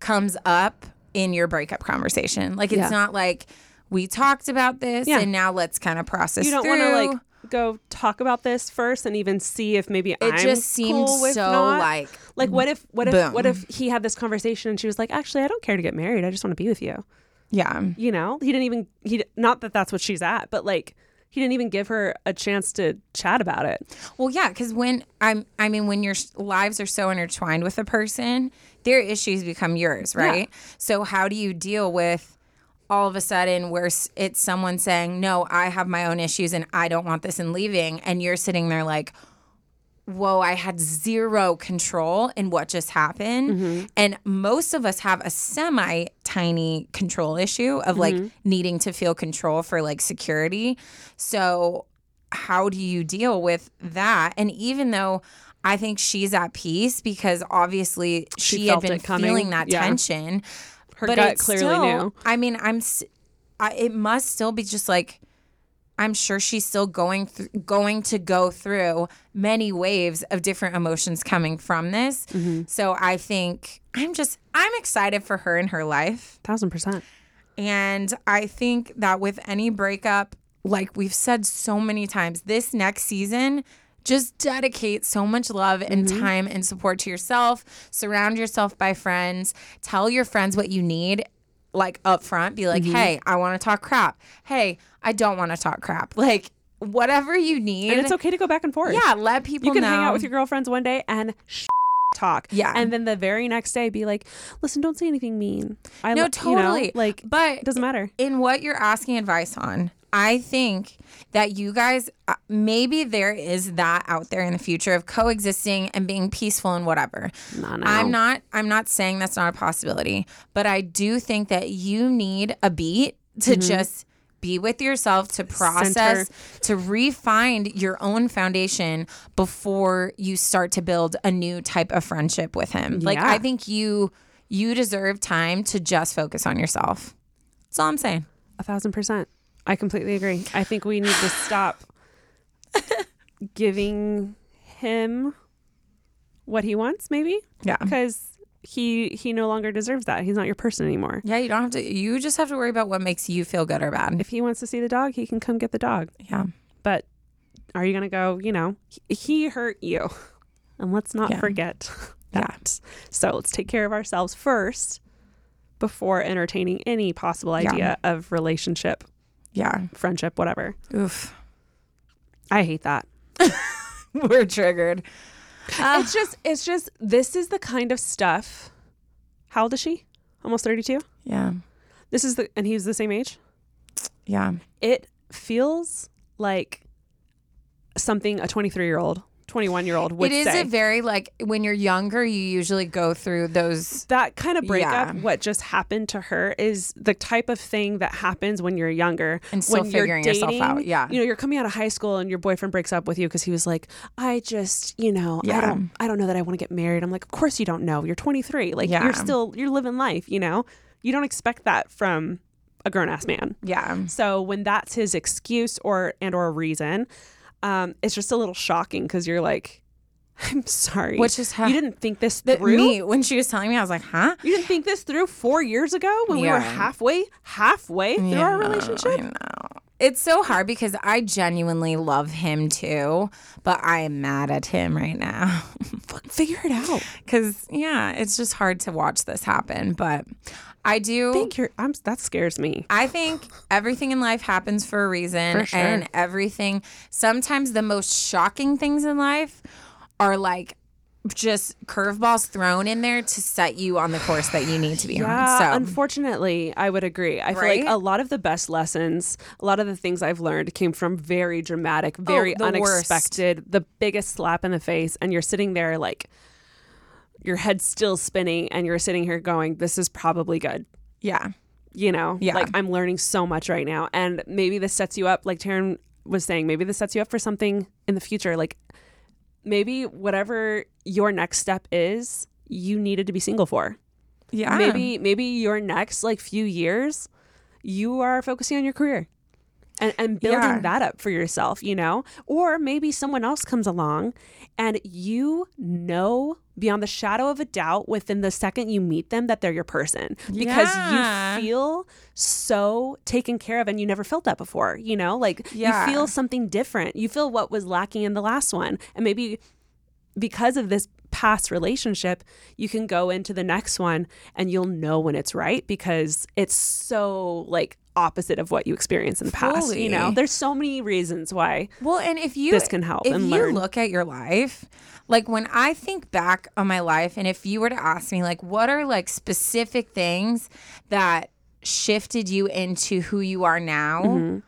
comes up in your breakup conversation. Like it's Yeah. not like we talked about this Yeah. and now let's kind of process you don't want to like go talk about this first and even see if maybe It I'm just seemed cool with so not. like like what if what if boom. what if he had this conversation and she was like actually I don't care to get married I just want to be with you yeah. you know he didn't even he not that that's what she's at but like he didn't even give her a chance to chat about it Well, yeah, because when I'm, I mean, when your lives are so intertwined with a person, their issues become yours, right? So how do you deal with all of a sudden where it's someone saying, "No, I have my own issues and I don't want this," and leaving, and you're sitting there like, "Whoa, I had zero control in what just happened," mm-hmm. and most of us have a semi tiny control issue of like mm-hmm. needing to feel control for like security. So how do you deal with that? And even though I think she's at peace because obviously she, She had been feeling that Yeah. tension. her but gut clearly still- knew I mean, I'm. I, it must still be just like. I'm sure she's still going through, going to go through many waves of different emotions coming from this. Mm-hmm. So I think I'm just I'm excited for her in her life. thousand percent And I think that with any breakup, like we've said so many times, this next season, just dedicate so much love and mm-hmm. time and support to yourself. Surround yourself by friends. Tell your friends what you need, like up front. Be like, mm-hmm. hey, I want to talk crap. Hey, I don't want to talk crap. Like, whatever you need. and it's okay to go back and forth Yeah, let people you can know. hang out with your girlfriends one day and sh- talk Yeah. and then the very next day be like listen don't say anything mean I No, lo- you know, totally. like but it doesn't matter in what you're asking advice on, I think that you guys uh, maybe there is that out there in the future of coexisting and being peaceful and whatever. No, no. I'm not I'm not saying that's not a possibility, but I do think that you need a beat to Mm-hmm. just be with yourself to process to refine your own foundation before you start to build a new type of friendship with him like i think you you deserve time to just focus on yourself that's all i'm saying A thousand percent. I completely agree. I think we need to stop giving him what he wants, maybe. Yeah. Because he he no longer deserves that. He's not your person anymore. yeah you don't have to you just have to worry about what makes you feel good or bad If he wants to see the dog, he can come get the dog. yeah But are you gonna go? You know, he, he hurt you, and let's not Yeah. forget Yeah. that. So let's take care of ourselves first before entertaining any possible Yeah. idea of relationship, yeah. Friendship, whatever. oof. I hate that. we're triggered. It's just it's just this is the kind of stuff how old is she? Almost 32 yeah. This is the and he's the same age? Yeah. It feels like something a 23 year old 21 year old would it is say a very like when you're younger you usually go through those that kind of breakup Yeah. what just happened to her is the type of thing that happens when you're younger And still when you're figuring yourself dating, out, yeah. you know you're coming out of high school and your boyfriend breaks up with you because he was like i just you know i Yeah. don't i don't know that i want to get married i'm like of course you don't know you're 23 like Yeah. you're still you're living life you know you don't expect that from a grown-ass man yeah so when that's his excuse or and or reason um it's just a little shocking because you're like i'm sorry Which is how- you didn't think this that through me when she was telling me i was like huh you didn't think this through four years ago when we were halfway, halfway through our relationship? I know. It's so hard because I genuinely love him too, but I am mad at him right now. Figure it out. Cause yeah, it's just hard to watch this happen. But I do Think you're, I'm, that scares me. I think everything in life happens for a reason. For sure. And everything, sometimes the most shocking things in life are like just curveballs thrown in there to set you on the course that you need to be Yeah, on. So, unfortunately, I would agree. I feel like a lot of the best lessons, a lot of the things I've learned came from very dramatic, very Oh, the worst. unexpected, the biggest slap in the face. And you're sitting there like your head's still spinning and you're sitting here going, this is probably good. yeah. you know Yeah. like i'm learning so much right now and maybe this sets you up like taryne was saying maybe this sets you up for something in the future like maybe whatever your next step is you needed to be single for Yeah. maybe maybe your next like few years you are focusing on your career and, and building Yeah. that up for yourself, you know? Or maybe someone else comes along and you know beyond the shadow of a doubt within the second you meet them that they're your person because Yeah. you feel so taken care of and you never felt that before, you know? Like Yeah. you feel something different. You feel what was lacking in the last one. And maybe because of this past relationship, you can go into the next one and you'll know when it's right because it's so like opposite of what you experienced in the past. You know, there's so many reasons why. Well, and if you This can help if and you learn. look at your life, like when I think back on my life, and if you were to ask me, like, what are like specific things that shifted you into who you are now? Mm-hmm.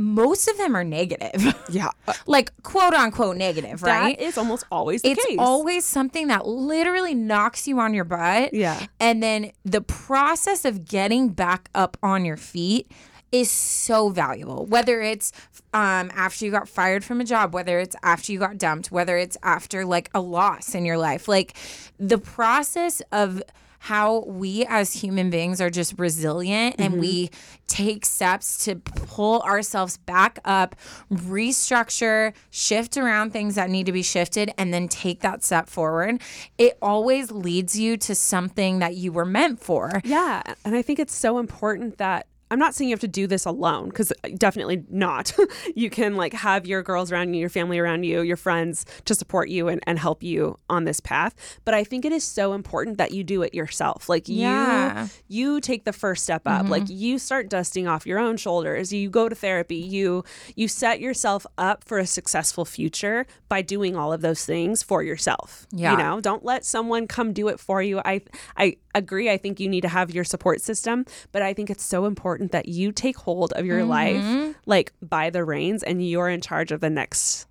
Most of them are negative, Yeah. like quote unquote negative, right? That is almost always the it's case. always something that literally knocks you on your butt. Yeah. And then the process of getting back up on your feet is so valuable. Whether it's um, after you got fired from a job, whether it's after you got dumped, whether it's after like a loss in your life, like the process of how we as human beings are just resilient and we mm-hmm. take steps to pull ourselves back up, restructure, shift around things that need to be shifted, and then take that step forward. It always leads you to something that you were meant for. Yeah. And I think it's so important that I'm not saying you have to do this alone because definitely not. you can like have your girls around you, your family around you, your friends to support you and, and help you on this path. But I think it is so important that you do it yourself. Like Yeah. you you take the first step up. Mm-hmm. Like you start dusting off your own shoulders. You go to therapy. You you set yourself up for a successful future by doing all of those things for yourself. Yeah. You know, don't let someone come do it for you. I I agree. I think you need to have your support system, but I think it's so important that you take hold of your mm-hmm. life like by the reins and you're in charge of the next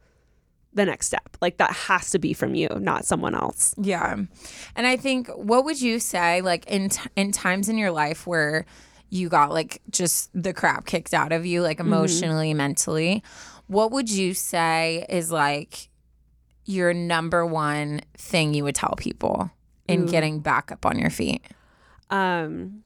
the next step. Like that has to be from you, not someone else. Yeah. And I think what would you say like in t- in times in your life where you got like just the crap kicked out of you, like mm-hmm. emotionally, mentally. What would you say is like your number one thing you would tell people in getting back up on your feet? Um,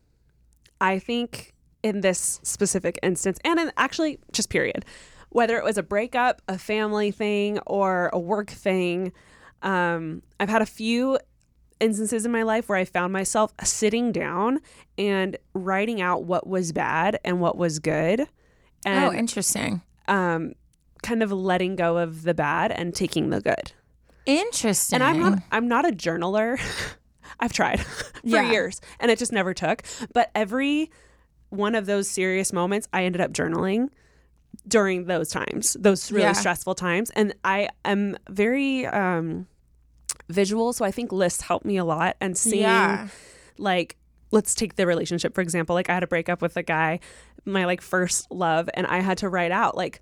I think in this specific instance, and in actually just period, whether it was a breakup, a family thing, or a work thing, um, I've had a few instances in my life where I found myself sitting down and writing out what was bad and what was good, and oh, interesting. um, kind of letting go of the bad and taking the good. Interesting. And I'm not I'm not a journaler. I've tried for Yeah. years and it just never took. But every one of those serious moments I ended up journaling during those times, those really Yeah. stressful times. And I am very um visual, so I think lists help me a lot and seeing Yeah. like let's take the relationship for example like i had a breakup with a guy my like first love and i had to write out like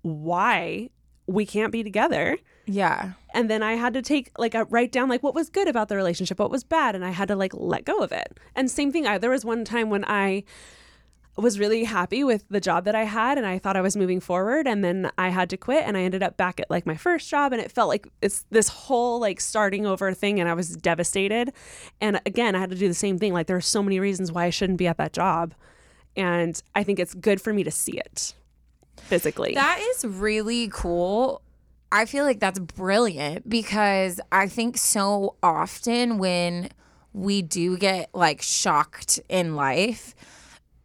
why we can't be together Yeah. And then i had to take like a write down like what was good about the relationship what was bad and i had to like let go of it. And same thing I, there was one time when i was really happy with the job that i had and i thought i was moving forward and then i had to quit and i ended up back at like my first job and it felt like it's this whole like starting over thing and i was devastated. And again i had to do the same thing like there are so many reasons why i shouldn't be at that job and i think it's good for me to see it physically. That is really cool. I feel like that's brilliant because I think so often when we do get like shocked in life,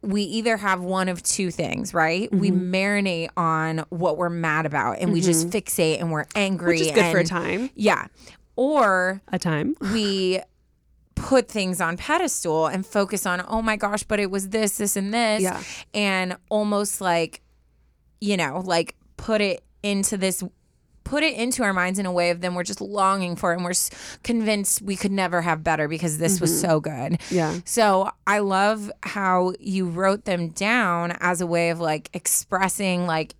we either have one of two things, right? We Mm-hmm. marinate on what we're mad about and we just fixate and we're angry. which is good for a time Yeah. Or a time we put things on pedestal and focus on oh my gosh but it was this this and this Yeah. and almost like you know like put it into this put it into our minds in a way of then we're just longing for it and we're convinced we could never have better because this was mm-hmm. so good. Yeah. so i love how you wrote them down as a way of like expressing like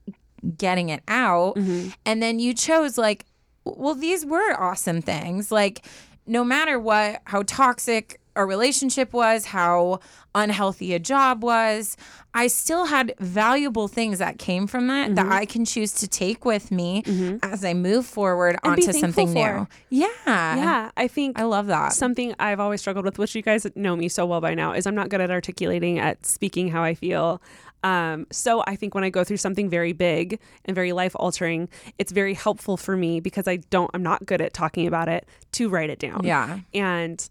getting it out. Mm-hmm. And then you chose like well these were awesome things. Like no matter what how toxic a relationship was how unhealthy a job was. I still had valuable things that came from that that i can choose to take with me as i move forward And onto something thankful new. yeah. Yeah i think i love that. something I've always struggled with, which you guys know me so well by now, is I'm not good at articulating, at speaking how I feel. Um, so I think when I go through something very big and very life altering, it's very helpful for me because I don't, I'm not good at talking about it to write it down. Yeah. And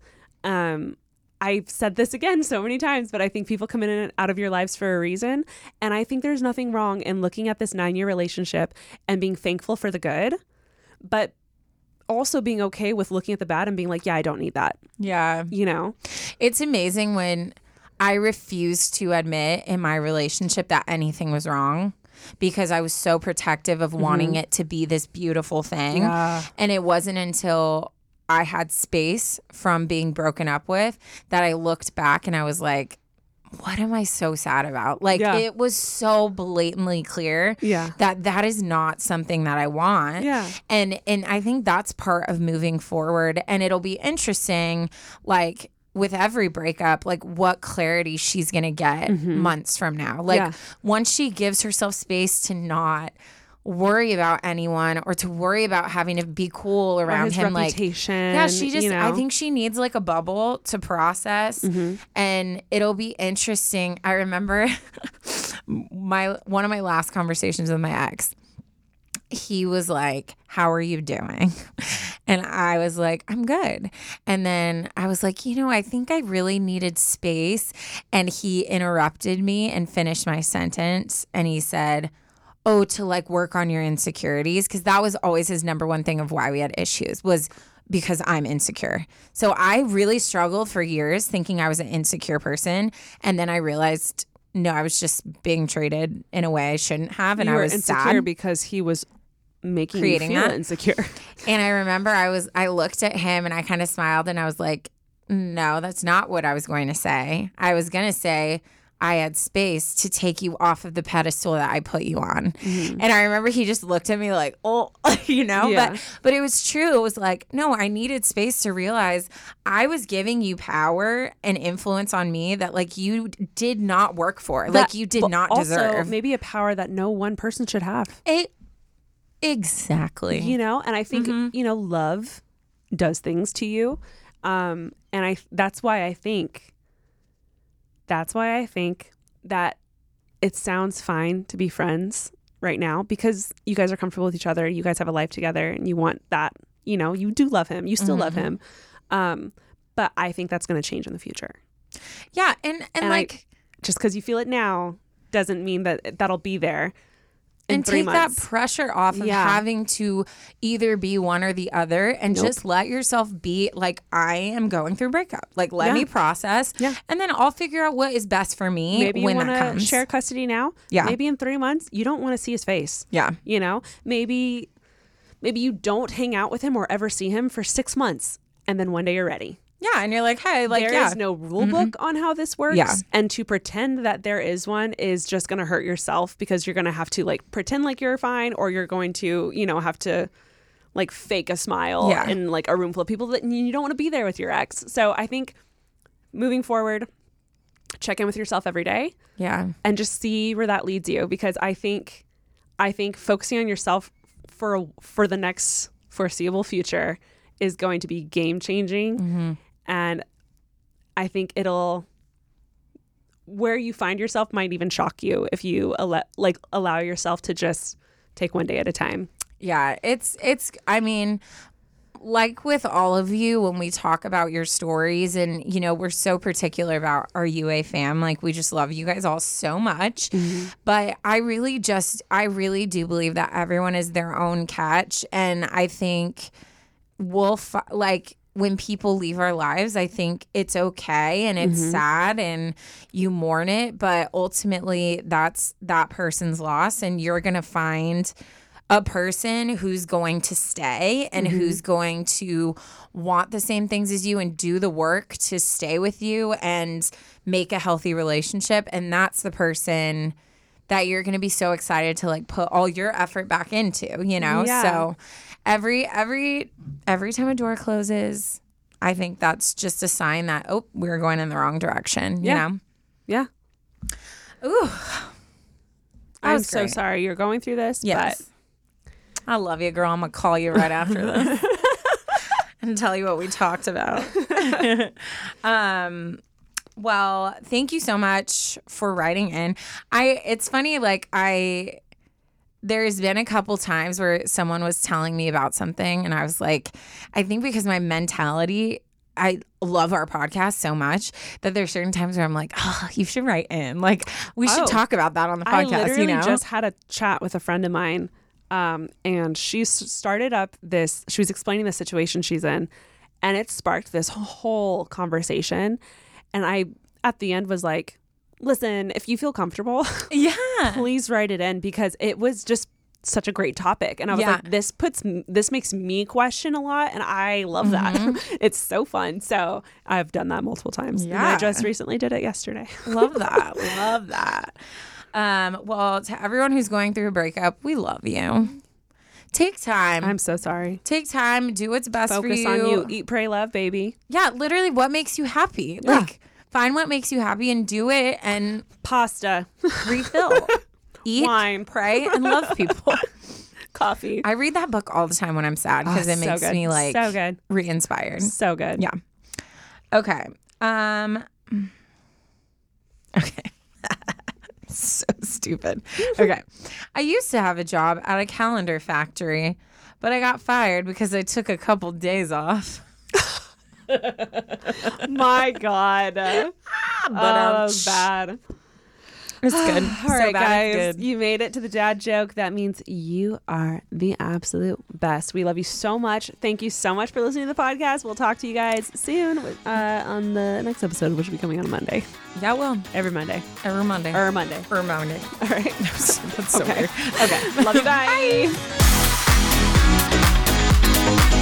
um, I've said this again so many times, but I think people come in and out of your lives for a reason. And I think there's nothing wrong in looking at this nine year relationship and being thankful for the good, but also being okay with looking at the bad and being like, yeah, I don't need that yeah you know It's amazing when I refused to admit in my relationship that anything was wrong because I was so protective of wanting it to be this beautiful thing. And it wasn't until I had space from being broken up with that I looked back and I was like, what am I so sad about? Like Yeah. it was so blatantly clear Yeah. that that is not something that I want. Yeah. And and I think that's part of moving forward and it'll be interesting like with every breakup like what clarity she's going to get mm-hmm. months from now. Like Yeah. once she gives herself space to not worry about anyone or to worry about having to be cool around him like reputation yeah, she just you know? I think she needs like a bubble to process Mm-hmm. and it'll be interesting. I remember my one of my last conversations with my ex. He was like, "How are you doing?" And I was like, "I'm good." And then I was like, "You know, I think I really needed space." And he interrupted me and finished my sentence and he said, oh to like work on your insecurities because that was always his number one thing of why we had issues was because I'm insecure. So I really struggled for years thinking I was an insecure person and then I realized no, I was just being treated in a way I shouldn't have and you I was insecure sad. because he was making Creating you feel that? insecure And I remember I was I looked at him and I kind of smiled and I was like, "No, that's not what I was going to say. I was going to say I had space to take you off of the pedestal that I put you on. Mm-hmm. And I remember he just looked at me like, oh, you know, Yeah. but but it was true. It was like, no, I needed space to realize I was giving you power and influence on me that like you did not work for. like you did not also deserve. maybe a power that no one person should have. it exactly. you know and i think Mm-hmm. you know love does things to you um and i that's why i think that's why i think that it sounds fine to be friends right now because you guys are comfortable with each other you guys have a life together and you want that you know you do love him you still love Mm-hmm. him. Um but i think that's going to change in the future. Yeah, and and, And I- like just because you feel it now doesn't mean that that'll be there and take months. that pressure off of Yeah. having to either be one or the other and Nope. just let yourself be like I am going through breakup. Like let Yeah. me process Yeah. and then I'll figure out what is best for me maybe you when want that to comes. share custody now Yeah. maybe in three months you don't want to see his face yeah. you know maybe maybe you don't hang out with him or ever see him for six months and then one day you're ready Yeah, and you're like, "Hey, like There is yeah. Mm-hmm. no rule book on how this works Yeah. and to pretend that there is one is just going to hurt yourself because you're going to have to like pretend like you're fine or you're going to you know have to like fake a smile Yeah. in like a room full of people that you don't want to be there with your ex so i think moving forward check in with yourself every day yeah. and just see where that leads you because I think I think focusing on yourself for for the next foreseeable future is going to be game changing and I think it'll where you find yourself might even shock you if you allow, like allow yourself to just take one day at a time. Yeah, it's it's I mean like with all of you when we talk about your stories and you know we're so particular about our UA fam like we just love you guys all so much. Mm-hmm. But I really just I really do believe that everyone is their own catch. And I think we'll fi- like when people leave our lives i think it's okay and it's mm-hmm. sad and you mourn it but ultimately that's that person's loss and you're gonna find a person who's going to stay and mm-hmm. who's going to want the same things as you and do the work to stay with you and make a healthy relationship and that's the person that you're going to be so excited to like put all your effort back into, you know? Yeah. So every every every time a door closes, I think that's just a sign that oh, we're going in the wrong direction, you Yeah. know? Yeah. Ooh. I'm so great. sorry you're going through this, Yes. I love you, girl. I'm going to call you right after this and tell you what we talked about. um well, thank you so much for writing in. I it's funny like I there's been a couple times where someone was telling me about something and I was like I think because my mentality I love our podcast so much that there's certain times where I'm like, oh, you should write in. Like, we should Oh. talk about that on the I podcast. literally you know, just had a chat with a friend of mine, um, and she started up this. She was explaining the situation she's in, and it sparked this whole conversation. And I, at the end, was like, "Listen, if you feel comfortable, yeah, please write it in because it was just." such a great topic and i was Yeah. like this puts this makes me question a lot and i love Mm-hmm. that it's so fun so i've done that multiple times and Yeah. i just recently did it yesterday love that. love that. Um, well, to everyone who's going through a breakup, we love you. Take time. i'm so sorry Take time. Do what's best for focus you. on you eat pray love baby Yeah, literally, what makes you happy? Yeah. Like, find what makes you happy and do it, and pasta refill. Eat, Wine. pray, and love people. coffee I read that book all the time when I'm sad because Oh, it makes good. me like So good. re-inspired. so good Yeah. Okay. Um. Okay. so stupid. Okay. I used to have a job at a calendar factory, but I got fired because I took a couple days off. My god. But oh, was bad. It's good. all right bad it's guys you made it to the dad joke. That means you are the absolute best. We love you so much. Thank you so much for listening to the podcast. We'll talk to you guys soon uh, on the next episode which will be coming on a monday. Yeah, well, every monday. Every Monday. or monday. Every Monday. all right That's so okay. weird. okay. Love you. Bye.